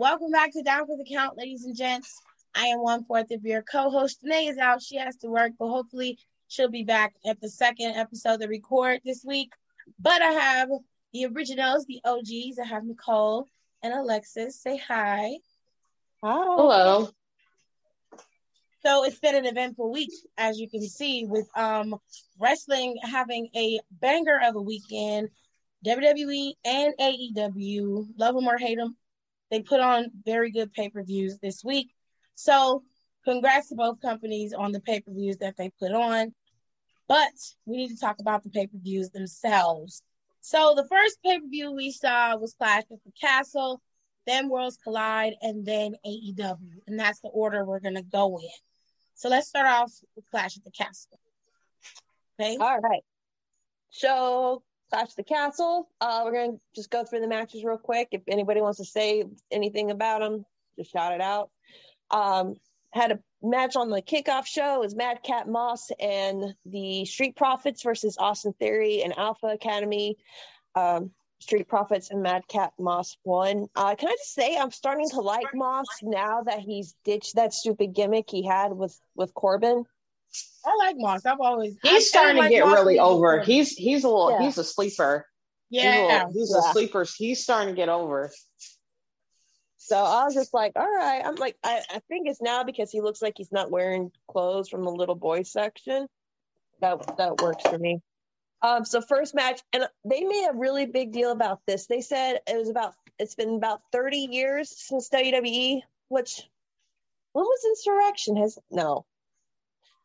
Welcome back to Down for the Count, ladies and gents. I am one fourth of your co-host. Danae is out; she has to work, but hopefully she'll be back at the second episode to record this week. But I have the originals, the OGs. I have Nicole and Alexis. Say hi. Hi. Hello. So it's been an eventful week, as you can see, with um wrestling having a banger of a weekend. WWE and AEW, love them or hate them, they put on very good pay per views this week. So, congrats to both companies on the pay per views that they put on. But we need to talk about the pay per views themselves. So, the first pay per view we saw was Clash at the Castle, then Worlds Collide, and then AEW. And that's the order we're going to go in. So, let's start off with Clash at the Castle. Okay. All right. So, Clash the Castle. Uh, we're gonna just go through the matches real quick. If anybody wants to say anything about them, just shout it out. Um, had a match on the kickoff show. Was Madcap Moss and the Street Profits versus Austin Theory and Alpha Academy. Um, Street Profits and Madcap Moss won. Uh, can I just say I'm starting to like Moss now that he's ditched that stupid gimmick he had with with Corbin. I like Moss. I've always he's I, starting to like get Moss really over. He's he's a little yeah. he's a sleeper. Yeah, he's, a, little, he's yeah. a sleeper. He's starting to get over. So I was just like, all right. I'm like, I, I think it's now because he looks like he's not wearing clothes from the little boy section. That that works for me. Um, so first match, and they made a really big deal about this. They said it was about it's been about 30 years since WWE, which when was Insurrextion? Has no,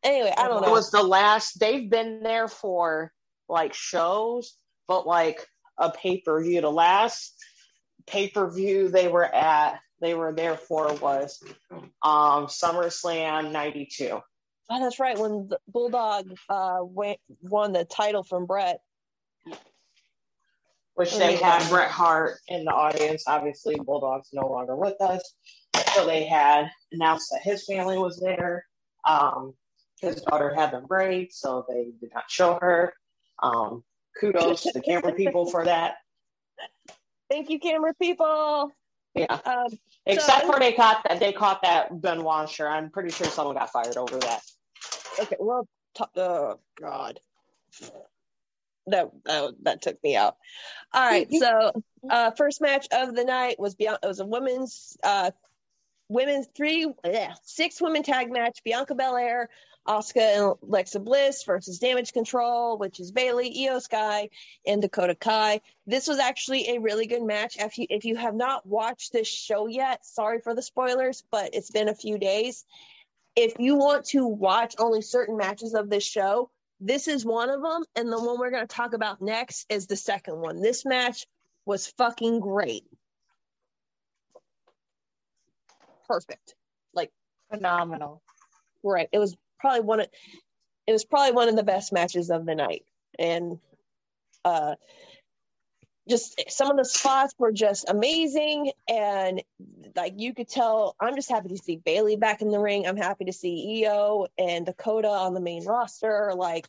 anyway, I don't know. It was the last. They've been there for like shows, but like a pay per view. The last pay per view they were at, they were there for was um SummerSlam '92. Oh, that's right. When the Bulldog uh, went, won the title from Bret. Which they had Bret Hart in the audience. Obviously, Bulldog's no longer with us. So they had announced that his family was there. Um, his daughter had them braids, so they did not show her. Um, kudos to the camera people for that. Thank you, camera people. Yeah. Um, Except so, for they caught that they caught that Ben Washer. I'm pretty sure someone got fired over that. Okay. Well, t- oh God. That, that that took me out. All right, so uh, first match of the night was beyond. It was a women's uh, women's three yeah, six women tag match. Bianca Belair Asuka and Alexa Bliss versus Damage Control, which is Bayley, Iyo Sky, and Dakota Kai. This was actually a really good match. If you if you have not watched this show yet, sorry for the spoilers, but it's been a few days. If you want to watch only certain matches of this show, this is one of them, and the one we're going to talk about next is the second one. This match was fucking great. Perfect. Like phenomenal. Right. It was probably one of it was probably one of the best matches of the night. And uh just some of the spots were just amazing. And like you could tell i'm just happy to see bayley back in the ring. I'm happy to see iyo and dakota on the main roster. Like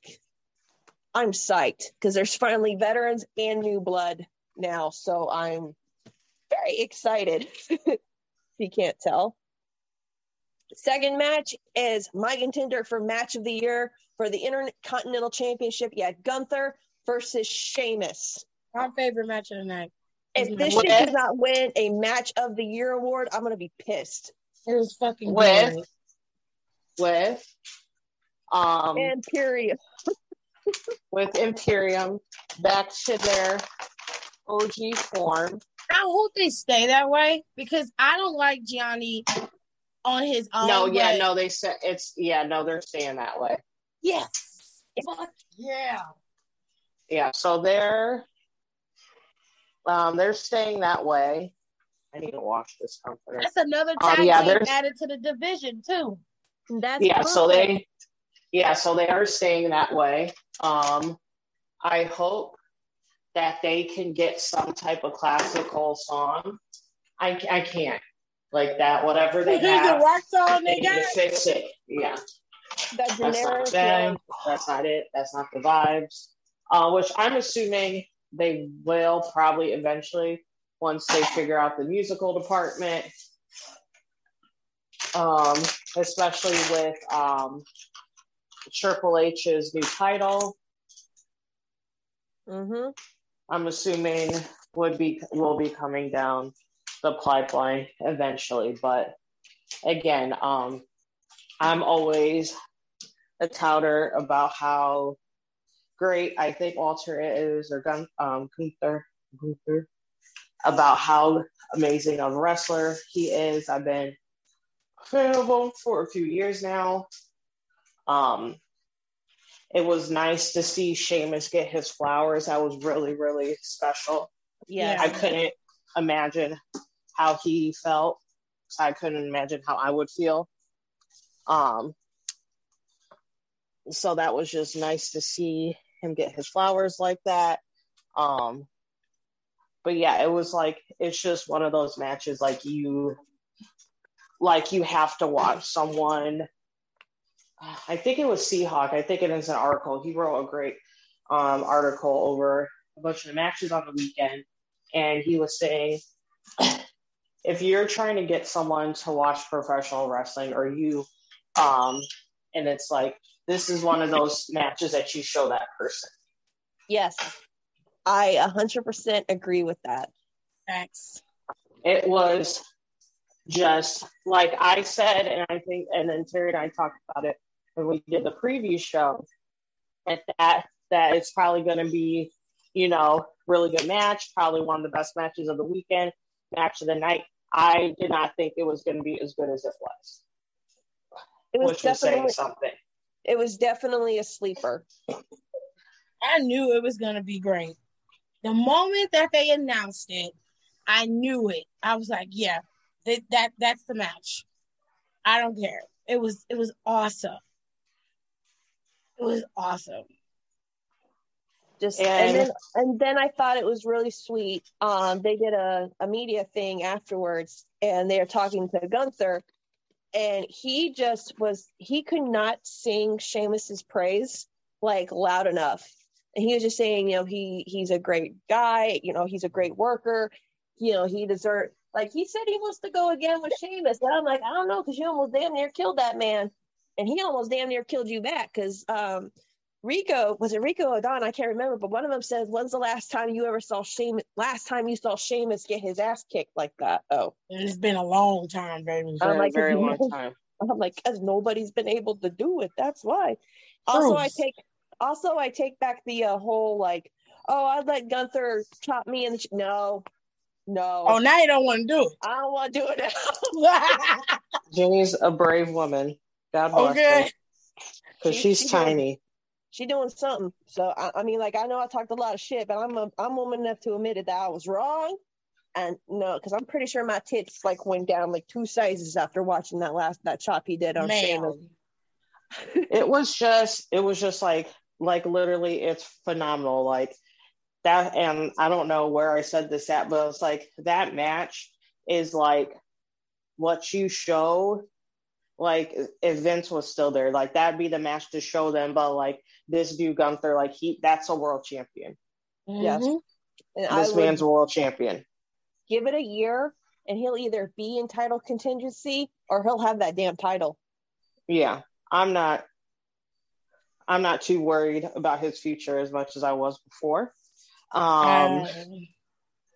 i'm psyched because there's finally veterans and new blood now. So i'm very excited. If you can't tell Second match is my contender for match of the year for the Intercontinental Championship. Yeah, Gunther versus Sheamus. My favorite match of the night. If this shit does not win a match of the year award, I'm gonna be pissed. It was fucking with good. with um Imperium. with Imperium back to their OG form. I hope they stay that way because I don't like Johnny on his own. No, yeah, way. no, they said it's yeah, no, they're staying that way. Yes. Fuck yeah. Yeah, so they're um they're staying that way. I need to watch this company. That's another um, tag um, yeah, team added to the division too. That's yeah, perfect. so they yeah, so they are staying that way. Um I hope that they can get some type of classical song. I, I can't like that, whatever they have. song they, got. fix it. Yeah. That that's not them. That's not it. That's not the vibes. Uh, which I'm assuming they will probably eventually once they figure out the musical department. Um, especially with um, Triple H's new title. Mm-hmm. I'm assuming would be will be coming down the pipeline eventually. But again, um, I'm always a touter about how great I think Walter is, or Gun, um, Gunther, Gunther, about how amazing of a wrestler he is. I've been fan of him for a few years now. Um, it was nice to see Sheamus get his flowers. That was really, really special. Yeah. I couldn't imagine how he felt. I couldn't imagine how I would feel. Um, so that was just nice to see him get his flowers like that. Um, but yeah, it was like it's just one of those matches like you like you have to watch someone. I think it was Seahawk. I think it is an article. He wrote a great um, article over a bunch of the matches on the weekend, and he was saying if you're trying to get someone to watch professional wrestling, or you, um, and it's like this is one of those matches that you show that person. Yes. I 100% agree with that. Facts. It was just like I said, and I think, and then Terry and I talked about it when we did the preview show. At that, that it's probably going to be, you know, really good match, probably one of the best matches of the weekend, match of the night. I did not think it was going to be as good as it was, It was which was saying definitely something. it was definitely a sleeper. I knew it was gonna be great. The moment that they announced it, I knew it. I was like, yeah, that, that that's the match. I don't care. It was it was awesome. It was awesome. Just And- and, then and then I thought it was really sweet. Um, they did a, a media thing afterwards, and they were talking to Gunther, and he just was he could not sing Sheamus's praise like loud enough, and he was just saying, you know, he he's a great guy, you know, he's a great worker, you know, he deserves. Like he said, he wants to go again with Sheamus, and I'm like, I don't know, because you almost damn near killed that man, and he almost damn near killed you back, because um, Rico was it Rico or Don? I can't remember, but one of them says, "When's the last time you ever saw Sheamus? Last time you saw Sheamus get his ass kicked like that?" Oh, And it's been a long time, baby. I'm For like, a very long time. I'm like, because nobody's been able to do it. That's why. Also, I take also I take back the uh, whole like, oh, I'd let Gunther chop me in the ch-. no, no, Oh, now you don't want to do it. I don't want to do it now. Jenny's a brave woman. God bless okay. her. Because She- she's she tiny. She doing something. So I, I mean, like I know I talked a lot of shit, but I'm a, I'm woman enough to admit it that I was wrong. And no, because I'm pretty sure my tits like went down like two sizes after watching that last that chop he did on Sheamus. Man. it was just it was just like like literally it's phenomenal like that and i don't know where i said this at but it's like that match is like what you show like if vince was still there like that'd be the match to show them but like this dude gunther like he that's a world champion Yes. Mhm. And this would man's a world champion give it a year, and he'll either be in title contingency or he'll have that damn title. yeah i'm not i'm not too worried about his future as much as i was before um Uh,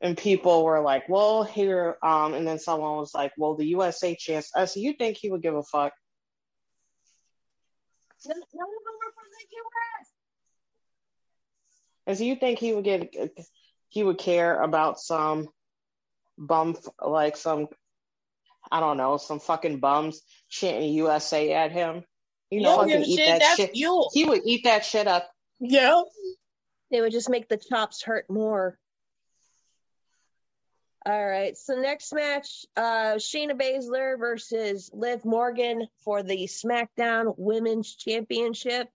and people were like, "Well, here," um, and then someone was like, "Well, the USA champs." I said, "You think he would give a fuck?" None none of them are from the U.S. I said, "You think he would get? He would care about some bum, like some, I don't know, some fucking bums chanting USA at him? You you know, don't fucking eat shit. that That's shit. you. He would eat that shit up. Yeah. They would just make the chops hurt more. All right. So next match, uh Shayna Baszler versus Liv Morgan for the SmackDown Women's Championship.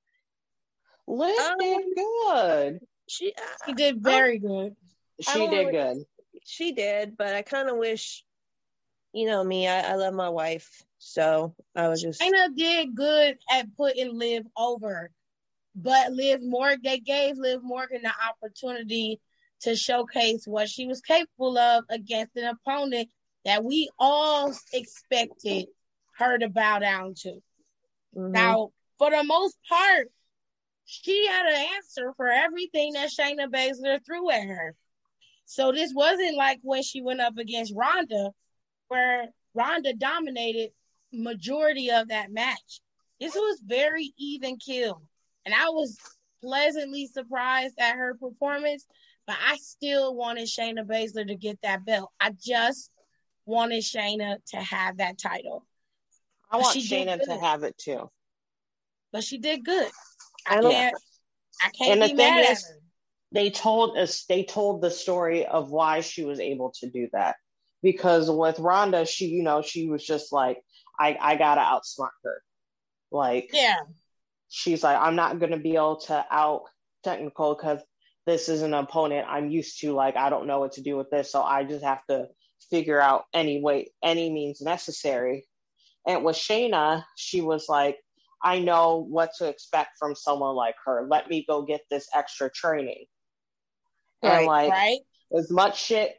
Liz Um, did good. She He did very good. She did good. she did, but I kind of wish, you know me, I, I love my wife, so I was just China did good at putting Liv over, but Liv Morgan, they gave Liv Morgan the opportunity to showcase what she was capable of against an opponent that we all expected her to bow down to. Mm-hmm. Now, for the most part, she had an answer for everything that Shayna Baszler threw at her. So this wasn't like when she went up against Ronda, where Ronda dominated majority of that match. This was very even kill. And I was pleasantly surprised at her performance, but I still wanted Shayna Baszler to get that belt. I just wanted Shayna to have that title. I want Shayna to have it too. But she did good. I, can't I can't and the thing is, they told us they told the story of why she was able to do that. Because with Ronda, she, you know, she was just like, I, I gotta outsmart her. Like, yeah, she's like, I'm not gonna be able to out technical because this is an opponent I'm used to. Like, I don't know what to do with this, so I just have to figure out any way, any means necessary. And with Shayna, she was like, I know what to expect from someone like her. Let me go get this extra training. Right, and like right. as much shit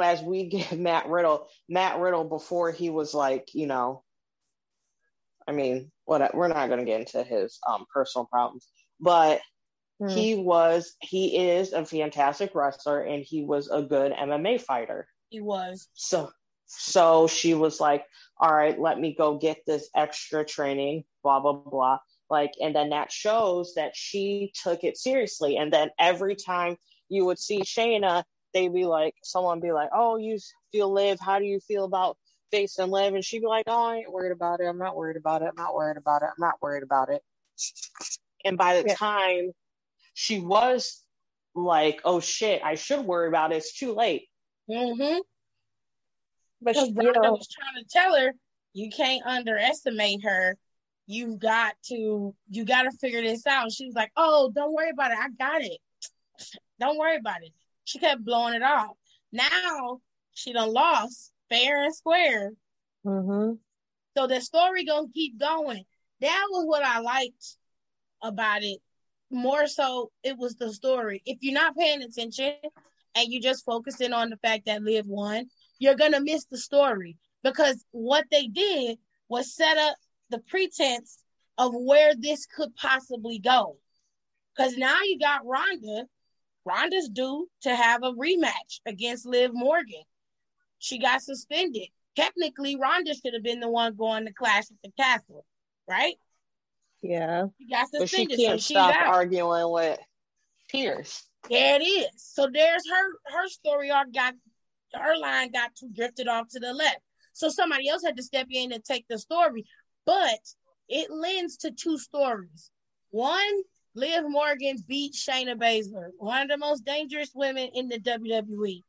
as we give Matt Riddle, Matt Riddle before he was like, you know, I mean, what we're not going to get into his um, personal problems, but mm. he was, he is a fantastic wrestler, and he was a good MMA fighter. He was. So, so she was like, "All right, let me go get this extra training." Blah blah blah. Like, and then that shows that she took it seriously. And then every time you would see Shayna, they'd be like, someone be like, "Oh, you feel live. How do you feel about face and Liv?" And she'd be like, "Oh, I ain't worried about it. I'm not worried about it. I'm not worried about it. I'm not worried about it." And by the yeah. time she was like, "Oh shit, I should worry about it," it's too late. Mm-hmm. But she, you know, was trying to tell her, "You can't underestimate her." You've got to, you got to figure this out. she was like, "Oh, don't worry about it. I got it. Don't worry about it." She kept blowing it off. Now she done lost fair and square. Mm-hmm. So the story gonna keep going. That was what I liked about it. More so, it was the story. If you're not paying attention and you just focusing on the fact that Liv won, you're gonna miss the story because what they did was set up the pretense of where this could possibly go. Because now you got Ronda Ronda's due to have a rematch against Liv Morgan. She got suspended. Technically, Ronda should have been the one going to Clash at the Castle, right? Yeah. She got suspended. But she can't so stop arguing with Pearce. There it is. So there's her her story arc got her line got too drifted off to the left. So somebody else had to step in and take the story. But it lends to two stories. One, Liv Morgan beat Shayna Baszler, one of the most dangerous women in the WWE.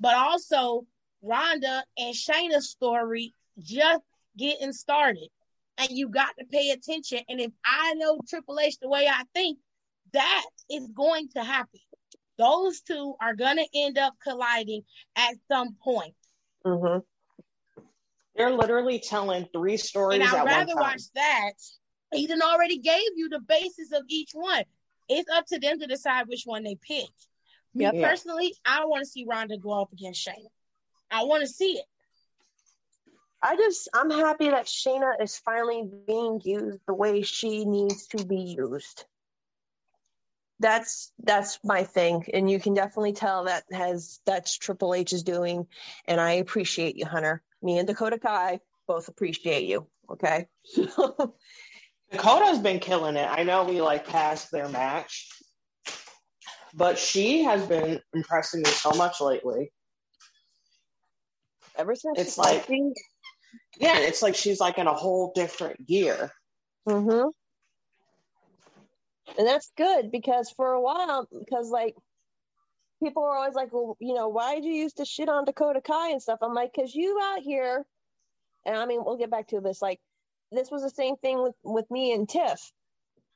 But also, Ronda and Shayna's story just getting started. And you got to pay attention. And if I know Triple H the way I think, that is going to happen. Those two are going to end up colliding at some point. Mm-hmm. They're literally telling three stories. And I'd rather watch that Eden already gave you the basis of each one. It's up to them to decide which one they pick. Me yep. personally, I want to see Ronda go up against Shayna. I want to see it. I just I'm happy that Shayna is finally being used the way she needs to be used. That's that's my thing, and you can definitely tell that has that's Triple H is doing, and I appreciate you, Hunter. Me and Dakota Kai both appreciate you. Okay, Dakota's been killing it. I know we like passed their match, but she has been impressing me so much lately. Ever since it's like, yeah, it's like she's like in a whole different gear. Mm-hmm. And that's good because for a while, because like people are always like, well, you know, why did you used to shit on Dakota Kai and stuff? I'm like, because you out here, and I mean, we'll get back to this. Like, this was the same thing with with me and Tiff.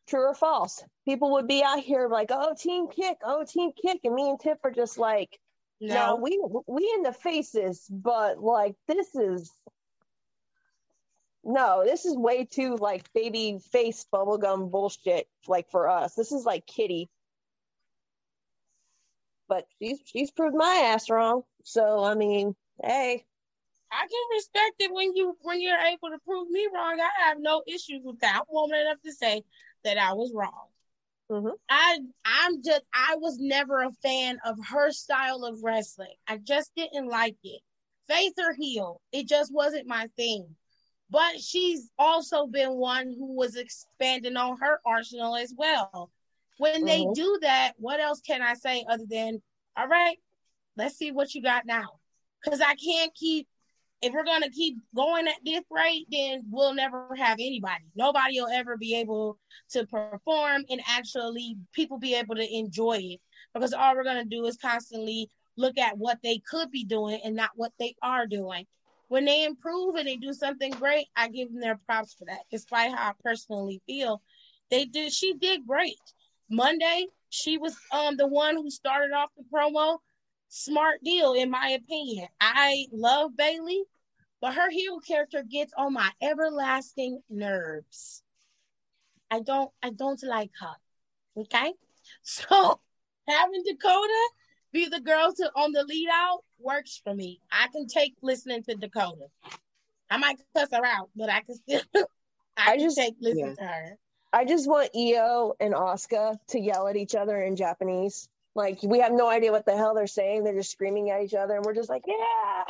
True or false? People would be out here like, "Oh, team kick, oh, team kick," and me and Tiff are just like, "No, no we we in the faces, but like this is." No, this is way too like baby face bubblegum bullshit like for us. This is like kitty. but she's she's proved my ass wrong. So I mean, hey. I can respect it when you when you're able to prove me wrong. I have no issues with that. I'm woman enough to say that I was wrong. Mm-hmm. I I'm just I was never a fan of her style of wrestling. I just didn't like it. Face or heel, it just wasn't my thing. But she's also been one who was expanding on her arsenal as well. When mm-hmm. they do that, what else can I say other than, all right, let's see what you got now? Because I can't keep if we're gonna keep going at this rate, then we'll never have anybody. Nobody will ever be able to perform and actually people be able to enjoy it because all we're gonna do is constantly look at what they could be doing and not what they are doing. When they improve and they do something great, I give them their props for that. Despite how I personally feel, they did. She did great. Monday, she was um the one who started off the promo smart deal in my opinion. I love Bayley, but her heel character gets on my everlasting nerves. I don't I don't like her. Okay? So having Dakota be the girl to on the lead out works for me. I can take listening to Dakota. I might cuss her out, but I can still I, I just take listen yeah. to her. I just want Iyo and Asuka to yell at each other in Japanese. Like we have no idea what the hell they're saying. They're just screaming at each other, and we're just like, yeah.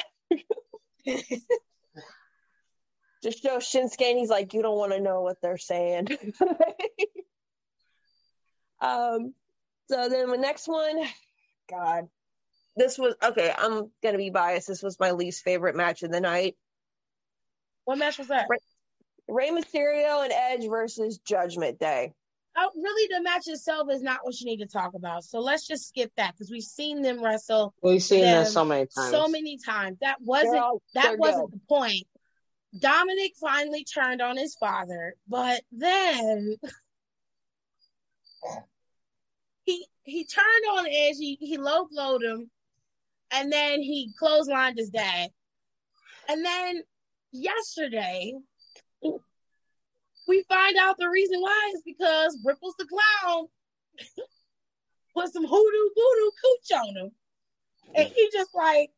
just show Shinsuke, and he's like, you don't want to know what they're saying. um. So then the next one, God, this was okay. I'm gonna be biased. This was my least favorite match of the night. What match was that? Rey, Rey Mysterio and Edge versus Judgment Day oh, really the match itself is not what you need to talk about. So let's just skip that because we've seen them wrestle. We've seen them so many times. So many times. That wasn't all, that wasn't good. the point. Dominic finally turned on his father, but then he he turned on Edge. He he low blowed him, and then he clotheslined his dad. And then yesterday, we find out the reason why is because Ripples the Clown put some hoodoo voodoo cooch on him. And he just like,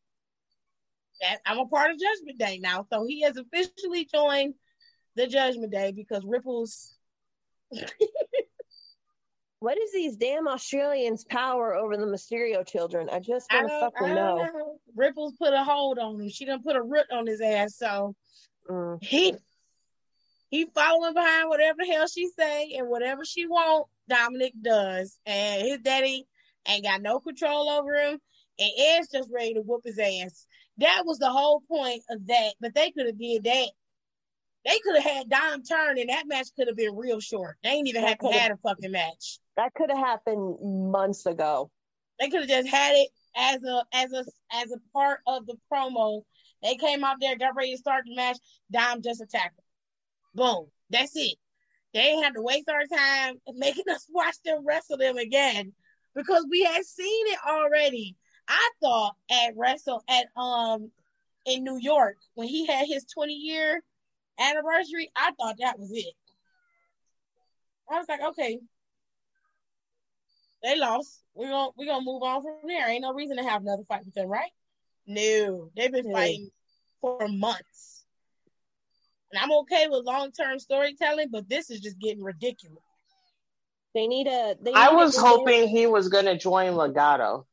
I'm a part of Judgment Day now. So he has officially joined the Judgment Day because Ripples. what is these damn Australians' power over the Mysterio children? I just want to fucking know. know. Ripples put a hold on him. She done put a root on his ass. So mm. he he following behind whatever the hell she say and whatever she want, Dominic does. And his daddy ain't got no control over him. And Ed's just ready to whoop his ass. That was the whole point of that. But they could have did that. They could have had Dom turn and that match could have been real short. They ain't even have to had a fucking match. That could have happened months ago. They could have just had it as a as a as a part of the promo. They came out there, got ready to start the match. Dom just attacked them. Boom. That's it. They ain't have to waste our time making us watch them wrestle them again because we had seen it already. I thought at wrestle at um in New York when he had his 20 year anniversary, I thought that was it. I was like, okay, they lost. We're gonna we're gonna move on from there. Ain't no reason to have another fight with them, right? No, they've been fighting for months. And I'm okay with long term storytelling, but this is just getting ridiculous. They need a. They need I was hoping he was going to join Legado.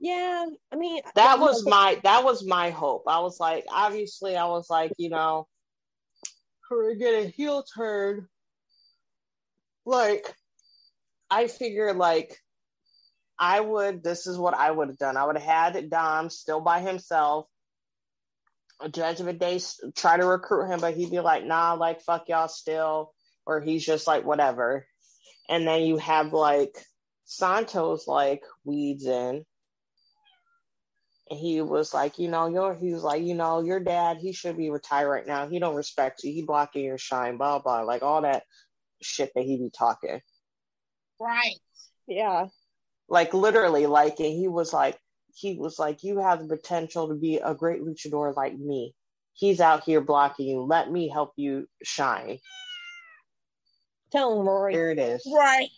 Yeah, I mean that was my that was my hope. I was like, obviously, I was like, you know, we're get a heel turn. Like, I figured like I would. This is what I would have done. I would have had Dom still by himself A judge Judgment Day try to recruit him, but he'd be like, nah, like fuck y'all still, or he's just like whatever. And then you have like Santos like weeds in. And he was like, you know, your he was like, you know, your dad, he should be retired right now. He don't respect you. He blocking your shine, blah blah, like all that shit that he be talking. Right. Yeah. Like literally, like and he was like, he was like, You have the potential to be a great luchador like me. He's out here blocking you. Let me help you shine. Tell him, Rory. There it is. Right.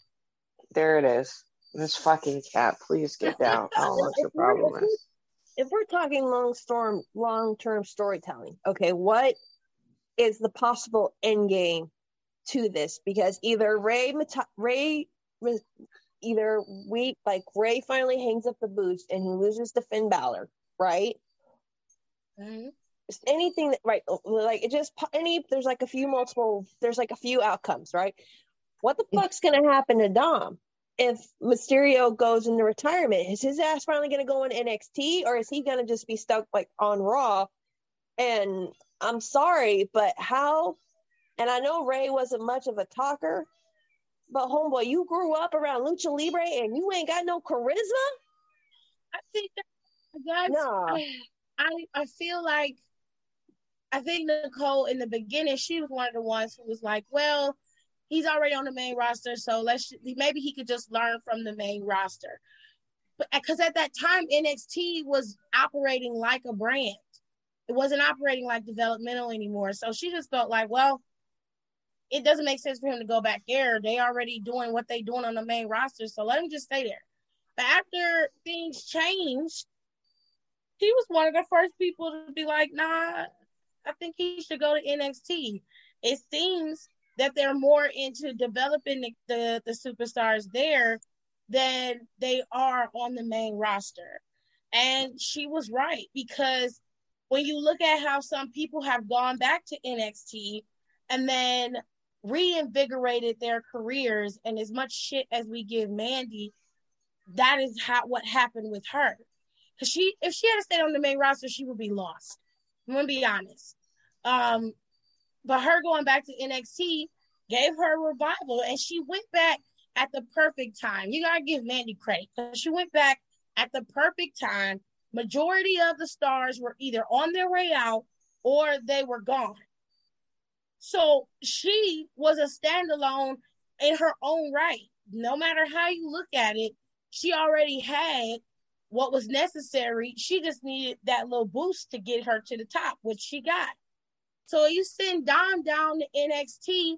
there it is. This fucking cat, please get down. I don't know what your problem is. If we're talking long storm, long term storytelling, okay, what is the possible end game to this? Because either Rey, Rey, either we like Rey finally hangs up the boots and he loses to Finn Balor, right? Mm-hmm. Anything that right, like it just any. There's like a few multiple. There's like a few outcomes, right? What the mm. fuck's gonna happen to Dom? if Mysterio goes into retirement, is his ass finally going to go in NXT or is he going to just be stuck like on Raw? And I'm sorry, but how? And I know Rey wasn't much of a talker, but homeboy, you grew up around Lucha Libre and you ain't got no charisma. I think that, that's no. I I feel like I think Nicole in the beginning she was one of the ones who was like, well he's already on the main roster, so let's maybe he could just learn from the main roster. But uh, because at that time NXT was operating like a brand, it wasn't operating like developmental anymore. So she just felt like, well, it doesn't make sense for him to go back there. They already doing what they doing on the main roster, so let him just stay there. But after things changed, he was one of the first people to be like, nah, I think he should go to NXT. It seems that they're more into developing the, the, the superstars there than they are on the main roster. And she was right because when you look at how some people have gone back to NXT and then reinvigorated their careers, and as much shit as we give Mandy, that is how what happened with her. Cause she, if she had stayed on the main roster, she would be lost. I'm gonna be honest. Um, but her going back to NXT gave her a revival, and she went back at the perfect time. You gotta give Mandy credit because she went back at the perfect time. Majority of the stars were either on their way out or they were gone. So she was a standalone in her own right. No matter how you look at it, she already had what was necessary. She just needed that little boost to get her to the top, which she got. So you send Dom down to NXT.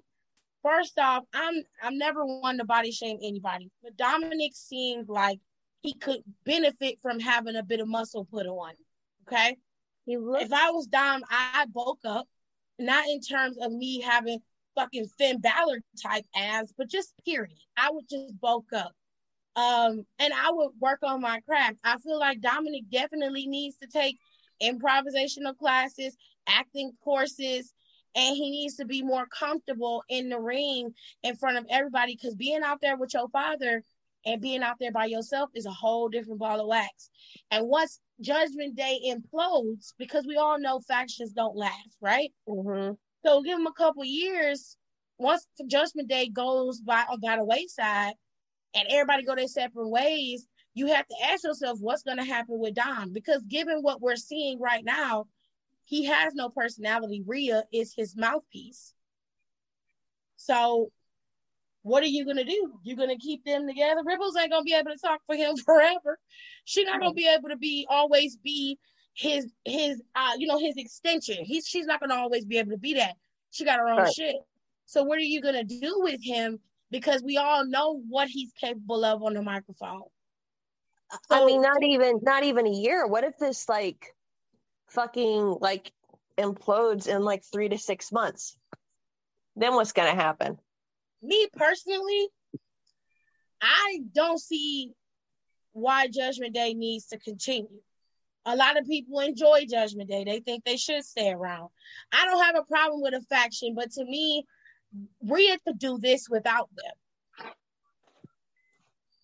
First off, I'm I'm never one to body shame anybody, but Dominic seemed like he could benefit from having a bit of muscle put on. Okay, if I was Dom, I bulk up, not in terms of me having fucking Finn Balor type ass, but just period. I would just bulk up. Um, and I would work on my craft. I feel like Dominic definitely needs to take improvisational classes, acting courses, and he needs to be more comfortable in the ring in front of everybody because being out there with your father and being out there by yourself is a whole different ball of wax. And once Judgment Day implodes, because we all know factions don't last, right? Mm-hmm. So give him a couple years. Once Judgment Day goes by by the wayside, and everybody go their separate ways, you have to ask yourself what's going to happen with Dom. Because given what we're seeing right now, he has no personality. Rhea is his mouthpiece. So what are you gonna do? You're gonna keep them together. Ripples ain't gonna be able to talk for him forever. She's not gonna be able to be always be his his uh you know his extension. He's she's not gonna always be able to be that. She got her own right. shit. So what are you gonna do with him? Because we all know what he's capable of on the microphone. So, I mean, not even not even a year. What if this like fucking like implodes in like three to six months, then what's gonna happen? Me personally, I don't see why Judgment Day needs to continue. A lot of people enjoy Judgment Day. They think they should stay around. I don't have a problem with a faction, but to me, Rhea could do this without them.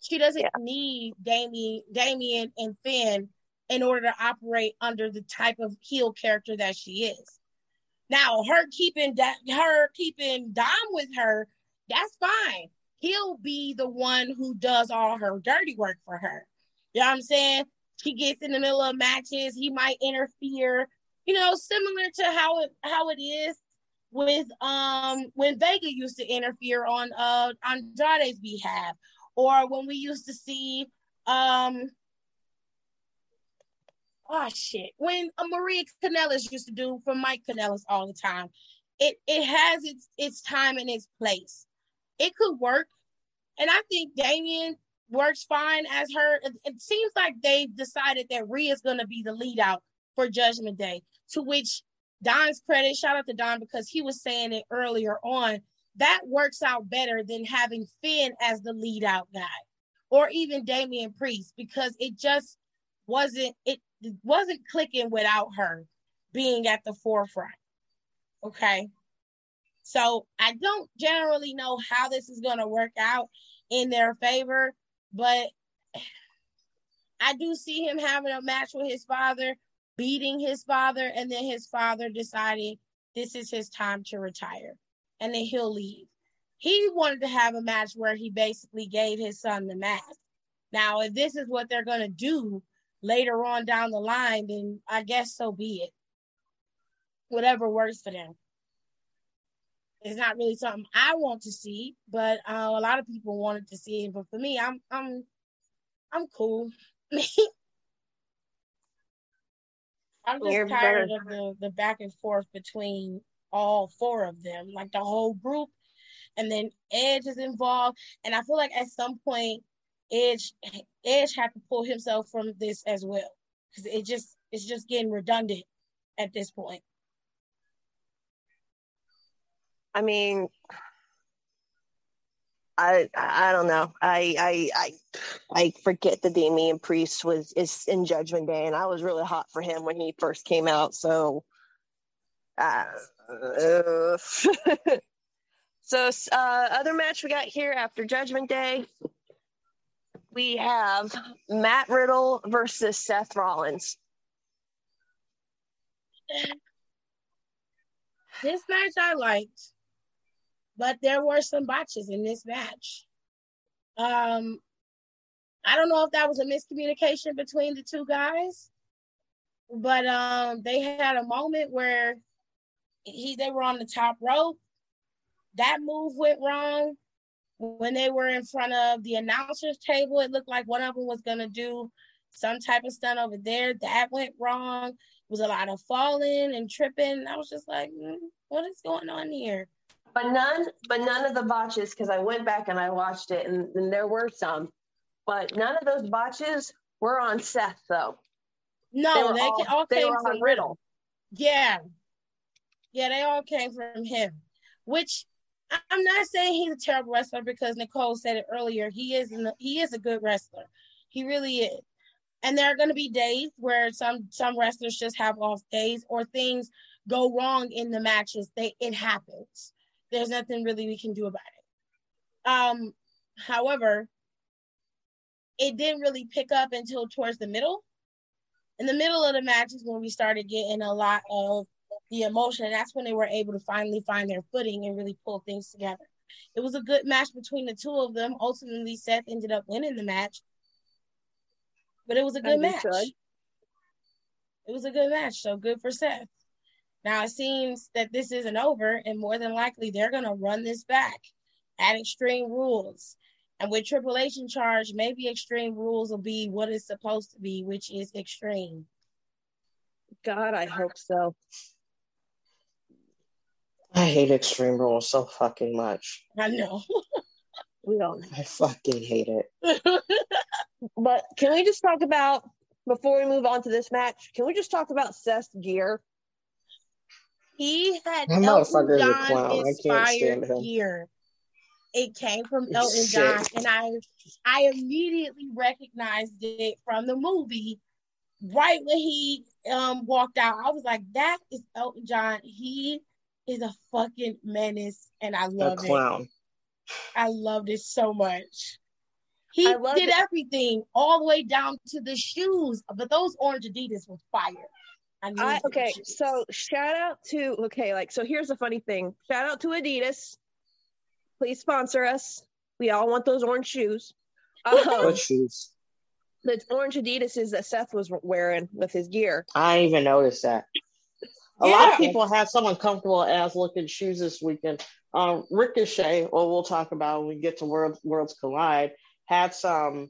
She doesn't yeah. need Damian, Damian and Finn in order to operate under the type of heel character that she is. Now, her keeping that her keeping Dom with her, that's fine. He'll be the one who does all her dirty work for her. You know what I'm saying? She gets in the middle of matches, he might interfere, you know, similar to how it how it is with um when Vega used to interfere on uh Andrade's behalf, or when we used to see um oh shit, when uh, Maria Kanellis used to do for Mike Kanellis all the time, it it has its its time and its place. It could work, and I think Damian works fine as her. It, it seems like they've decided that Rhea's going to be the lead out for Judgment Day, to which Don's credit, shout out to Don because he was saying it earlier on. That works out better than having Finn as the lead out guy or even Damian Priest because it just wasn't it wasn't clicking without her being at the forefront. Okay. So I don't generally know how this is going to work out in their favor, but I do see him having a match with his father, beating his father, and then his father deciding this is his time to retire. And then he'll leave. He wanted to have a match where he basically gave his son the mask. Now, if this is what they're going to do later on down the line, then I guess so be it. Whatever works for them. It's not really something I want to see, but uh, a lot of people wanted to see it. But for me, I'm I'm I'm cool. I'm just You're tired better. of the, the back and forth between all four of them, like the whole group. And then Edge is involved. And I feel like at some point Edge Edge had to pull himself from this as well. Because it just it's just getting redundant at this point. I mean, I I don't know. I I I I forget that Damian Priest was is in Judgment Day, and I was really hot for him when he first came out. So, uh, so uh, other match we got here after Judgment Day, we have Matt Riddle versus Seth Rollins. This match I liked but there were some botches in this match. Um, I don't know if that was a miscommunication between the two guys, but um, they had a moment where he they were on the top rope. That move went wrong when they were in front of the announcers table. It looked like one of them was gonna do some type of stunt over there. That went wrong. It was a lot of falling and tripping. I was just like, mm, what is going on here? But none, but none of the botches because I went back and I watched it, and, and there were some, but none of those botches were on Seth though. No, they, they all, all came from Riddle. Riddle. Yeah, yeah, they all came from him. Which I'm not saying he's a terrible wrestler because Nicole said it earlier. He is he is a good wrestler. He really is. And there are going to be days where some some wrestlers just have off days or things go wrong in the matches. They it happens there's nothing really we can do about it. Um, however, it didn't really pick up until towards the middle. In the middle of the match is when we started getting a lot of the emotion, and that's when they were able to finally find their footing and really pull things together. It was a good match between the two of them. Ultimately, Seth ended up winning the match, but it was a good match. It was a good match, so good for Seth. Now it seems that this isn't over, and more than likely they're going to run this back at Extreme Rules. And with Triple H in charge, maybe Extreme Rules will be what it's supposed to be, which is extreme. God, I hope so. I hate Extreme Rules so fucking much. I know. we don't. I fucking hate it. but can we just talk about before we move on to this match? Can we just talk about Seth's gear? He had that Elton John inspired gear. It came from Elton Shit. John, and I I immediately recognized it from the movie. Right when he um walked out, I was like, "That is Elton John. He is a fucking menace, and I love it. I loved it so much. He did it. everything all the way down to the shoes, but those orange Adidas was fire. I, okay, so shout out to okay, like so here's the funny thing. Shout out to Adidas. Please sponsor us. We all want those orange shoes. Um, what shoes? The orange Adidas that Seth was wearing with his gear. I even noticed that. A yeah. lot of people have some uncomfortable ass looking shoes this weekend. Um, Ricochet, or we'll talk about when we get to World, Worlds Collide, had some.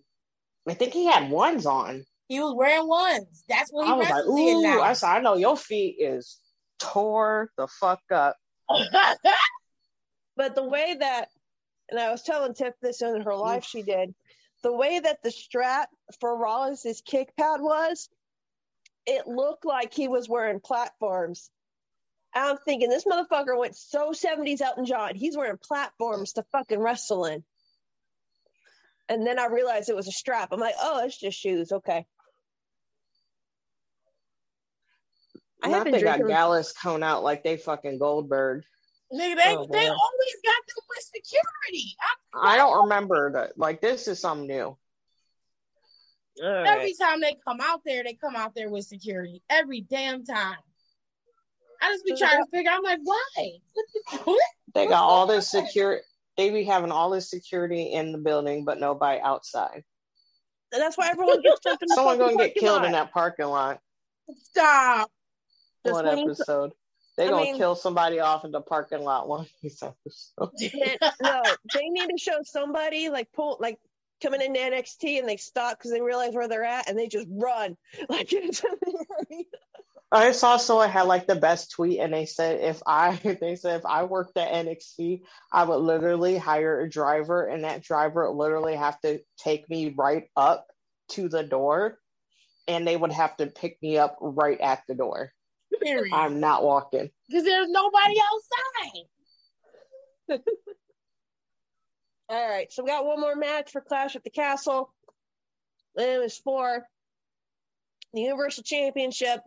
I think he had ones on he was wearing ones. That's what he I was like, ooh, now. I said, I know your feet is tore the fuck up. but the way that, and I was telling Tiff this in her life, she did. the way that the strap for Rollins's kick pad was, it looked like he was wearing platforms. I'm thinking this motherfucker went so 70s Elton John. He's wearing platforms to fucking wrestle in. And then I realized it was a strap. I'm like, oh, it's just shoes. Okay. I have they got Gallus cone out like they fucking Goldberg. Nigga, they, oh, they always got them with security. I, I don't remember that. Like this is something new. Every time they come out there, they come out there with security. Every damn time. I just be trying to figure. I'm like, why? What? They got all this security. They be having all this security in the building, but nobody outside. And that's why everyone gets jumped in the Someone gonna get killed lot. in that parking lot. Stop. One episode. They're gonna mean, kill somebody off in the parking lot one episode. no, they need to show somebody like pull like coming into NXT and they stop because they realize where they're at and they just run like into the arena. I saw someone had like the best tweet and they said if I they said if I worked at NXT, I would literally hire a driver and that driver would literally have to take me right up to the door and they would have to pick me up right at the door. Period. I'm not walking. Because there's nobody outside. All right, so we got one more match for Clash at the Castle. It was for the Universal Championship.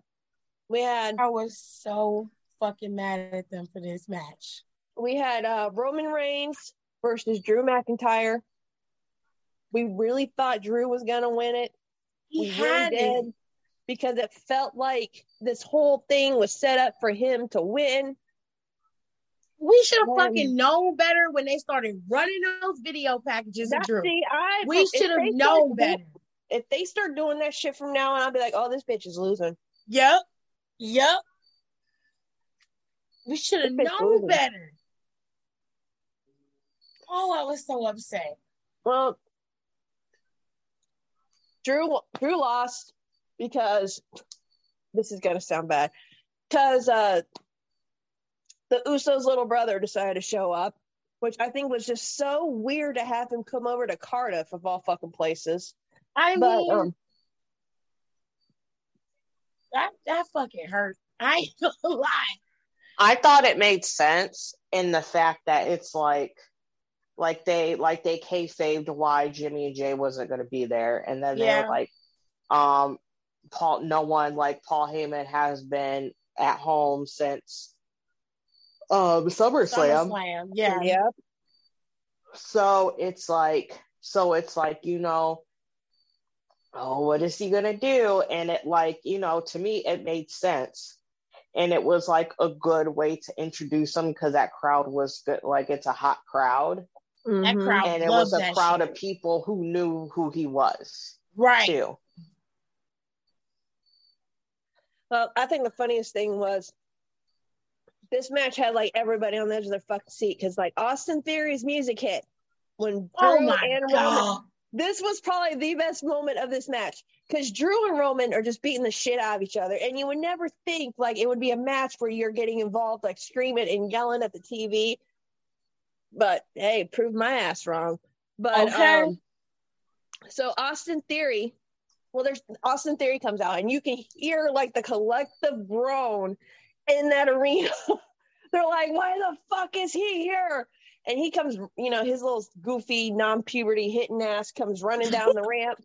We had. I was so fucking mad at them for this match. We had uh, Roman Reigns versus Drew McIntyre. We really thought Drew was gonna win it. He we had really did because it felt like this whole thing was set up for him to win. We should have fucking um, known better when they started running those video packages of Drew. See, I, we should have known better. If they start doing that shit from now on, I'll be like, oh, this bitch is losing. Yep. Yep. We should have known better. Oh, I was so upset. Well, Drew Drew lost because this is gonna sound bad. Because uh, the Usos' little brother decided to show up, which I think was just so weird to have him come over to Cardiff of all fucking places. I but, mean, um, that that fucking hurt. I ain't gonna lie. I thought it made sense in the fact that it's like, like they like they kayfabed why Jimmy and Jay wasn't going to be there, and then yeah. they were like, um, Paul, no one like Paul Heyman has been at home since um SummerSlam. SummerSlam, yeah, yeah. So it's like, so it's like you know, oh, what is he gonna do? And it like, you know, to me, it made sense. And it was like a good way to introduce him because that crowd was good. Like it's a hot crowd. Mm-hmm. That crowd and it was a crowd shit. of people who knew who he was. Right. Too. Well, I think the funniest thing was this match had like everybody on the edge of their fucking seat because like Austin Theory's music hit when oh Drew oh and God. Roman this was probably the best moment of this match because Drew and Roman are just beating the shit out of each other, and you would never think like it would be a match where you're getting involved, like screaming and yelling at the TV. But hey, prove my ass wrong. But okay. um, so Austin Theory, well, there's Austin Theory comes out, and you can hear like the collective groan in that arena. They're like, "Why the fuck is he here?" and he comes, you know, his little goofy non-puberty hitting ass comes running down the ramp,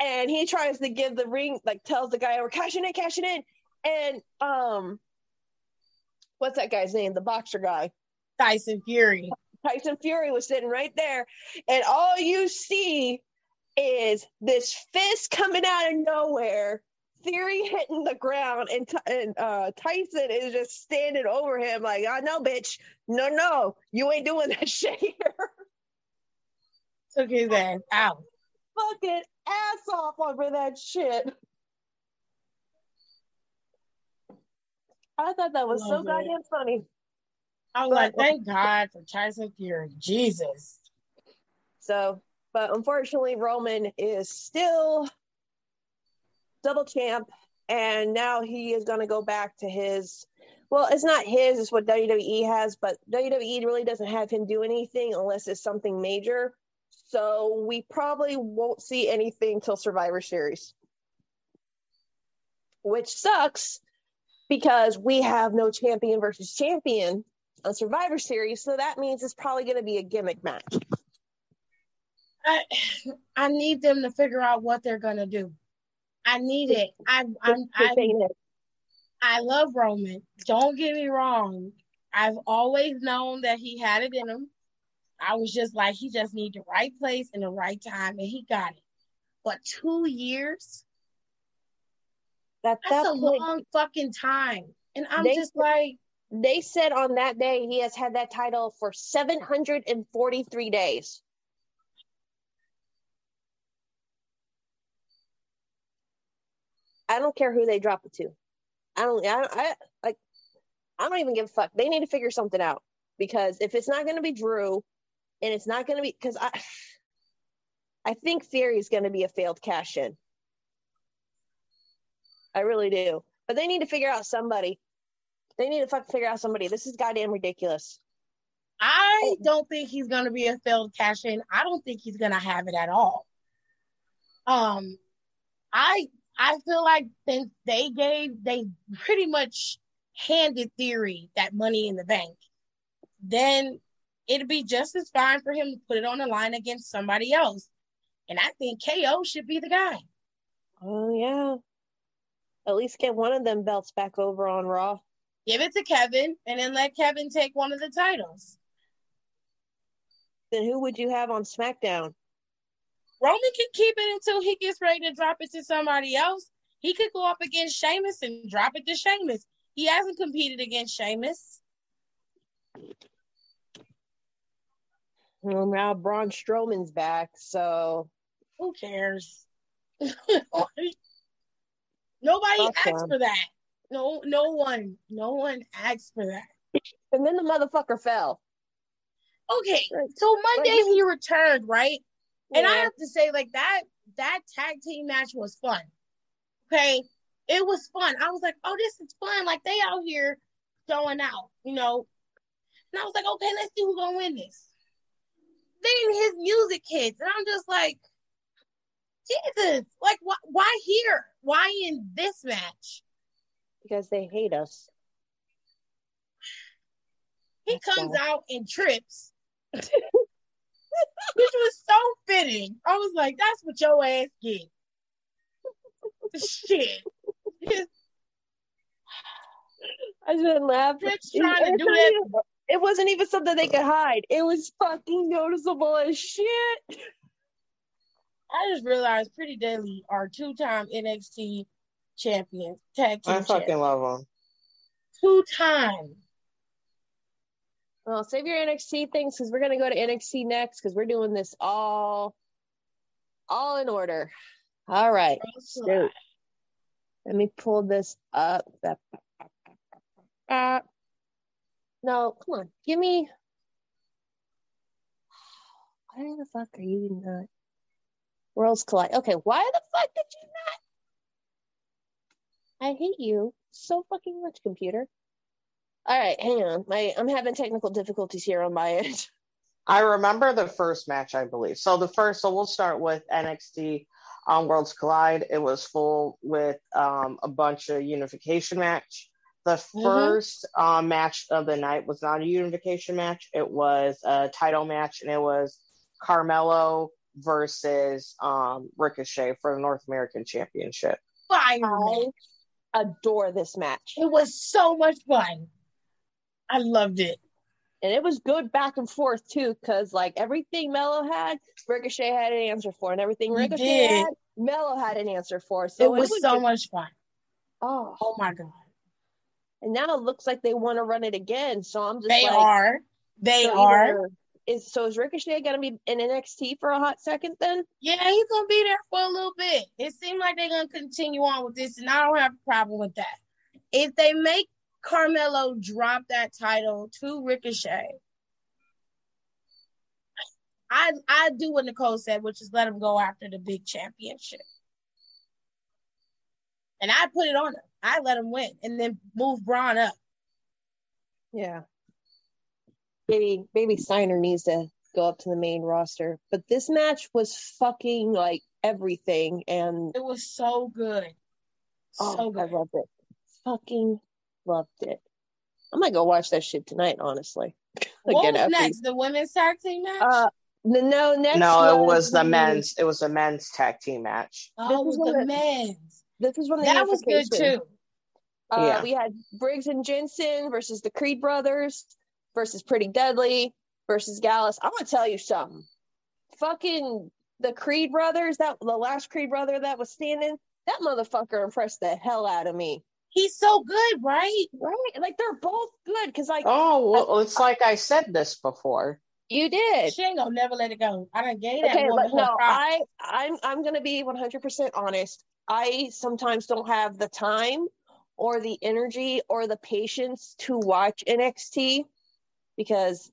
and he tries to give the ring, like tells the guy, "We're cashing in, cashing in," and um, what's that guy's name? The boxer guy, Tyson Fury. Tyson Fury was sitting right there, and all you see is this fist coming out of nowhere Theory hitting the ground, and and uh, Tyson is just standing over him like, "I oh, know, bitch. No, no, you ain't doing that shit here." Took his ass out. Fucking ass off over that shit. I thought that was so it. goddamn funny. I was but, like, thank God for Tyson Fury. Jesus. So, but unfortunately, Roman is still double champ, and now he is going to go back to his. Well, it's not his; it's what WWE has. But WWE really doesn't have him do anything unless it's something major. So we probably won't see anything till Survivor Series, which sucks because we have no champion versus champion on Survivor Series. So that means it's probably going to be a gimmick match. I I need them to figure out what they're gonna do. I need it. I I'm, I I love Roman. Don't get me wrong. I've always known that he had it in him. I was just like, he just need the right place and the right time, and he got it. But two years? That, that's that a point, long fucking time. And I'm they, just like they said on that day he has had that title for 743 days. I don't care who they drop it to. I don't. I, I like. I don't even give a fuck. They need to figure something out because if it's not going to be Drew, and it's not going to be because I, I think Theory is going to be a failed cash in. I really do. But they need to figure out somebody. They need to fucking figure out somebody. This is goddamn ridiculous. I don't think he's going to be a failed cash in. I don't think he's going to have it at all. Um, I I feel like since they gave, they pretty much handed Theory that money in the bank, then it'd be just as fine for him to put it on the line against somebody else. And I think KO should be the guy. Oh, yeah. At least get one of them belts back over on Raw. Give it to Kevin and then let Kevin take one of the titles. Then who would you have on SmackDown? Roman can keep it until he gets ready to drop it to somebody else. He could go up against Sheamus and drop it to Sheamus. He hasn't competed against Sheamus. Well, now Braun Strowman's back, so who cares? Nobody Fuck asked for that. No, no one, no one asked for that. And then the motherfucker fell. Okay, so Monday he returned, right? And. I have to say, like that that tag team match was fun. Okay. It was fun. I was like, oh, this is fun. Like they out here going out, you know. And I was like, okay, let's see who's gonna win this. Then his music hits, and I'm just like, Jesus, like why why here? Why in this match? Because they hate us. He That's comes out and trips. which was so fitting. I was like, that's what your ass get. Shit. I shouldn't laugh. Trips trying to do that. It wasn't even something they could hide. It was fucking noticeable as shit. I just realized Pretty Deadly are two time NXT champions, tag team. I fucking champions. love them. Two times. Well, save your NXT things because we're gonna go to NXT next because we're doing this all, all in order. All right. Let me pull this up. Uh, no, come on. Give me. Why the fuck are you not? Worlds collide. Okay, why the fuck did you not? I hate you so fucking much, computer. All right, hang on. My I'm having technical difficulties here on my end. I remember the first match, I believe. So the first, so we'll start with NXT on um, Worlds Collide. It was full with um, a bunch of unification match. The 1st mm-hmm. um, match of the night was not a unification match. It was a title match, and it was Carmelo versus um, Ricochet for the North American Championship. Fire! I adore this match. It was so much fun. I loved it. And it was good back and forth too, because like everything Melo had, Ricochet had an answer for, and everything he Ricochet did. had, Melo had an answer for. So it was, it was so just, much fun. Oh, oh my god! And now it looks like they want to run it again. So I'm just they like, are, they so are. Is so is Ricochet gonna be in NXT for a hot second then? Yeah, he's gonna be there for a little bit. It seems like they're gonna continue on with this, and I don't have a problem with that. If they make Carmelo dropped that title to Ricochet, I I do what Nicole said, which is let him go after the big championship. And I put it on him. I let him win and then move Bron up. Yeah. Maybe maybe Steiner needs to go up to the main roster. But this match was fucking like everything, and It was so good. oh, So I good. loved it. Fucking loved it. I might go watch that shit tonight, honestly. What Again, was after- next? The women's tag team match? Uh, no, no, next. no, it was the the- men's. It was the men's tag team match. oh, this was the of- men's. This is one of the That was good too. Uh, Yeah. We had Briggs and Jensen versus the Creed brothers versus Pretty Deadly versus Gallus. I'm gonna tell you something. Fucking the Creed brothers, that the last Creed brother that was standing, that motherfucker impressed the hell out of me. He's so good, right? Right? Like they're both good because like Oh, well, it's like I said this before. you did. She ain't gonna never let it go. I done gave that Okay, but no, props. I I'm I'm gonna be 100 percent honest. I sometimes don't have the time or the energy or the patience to watch NXT because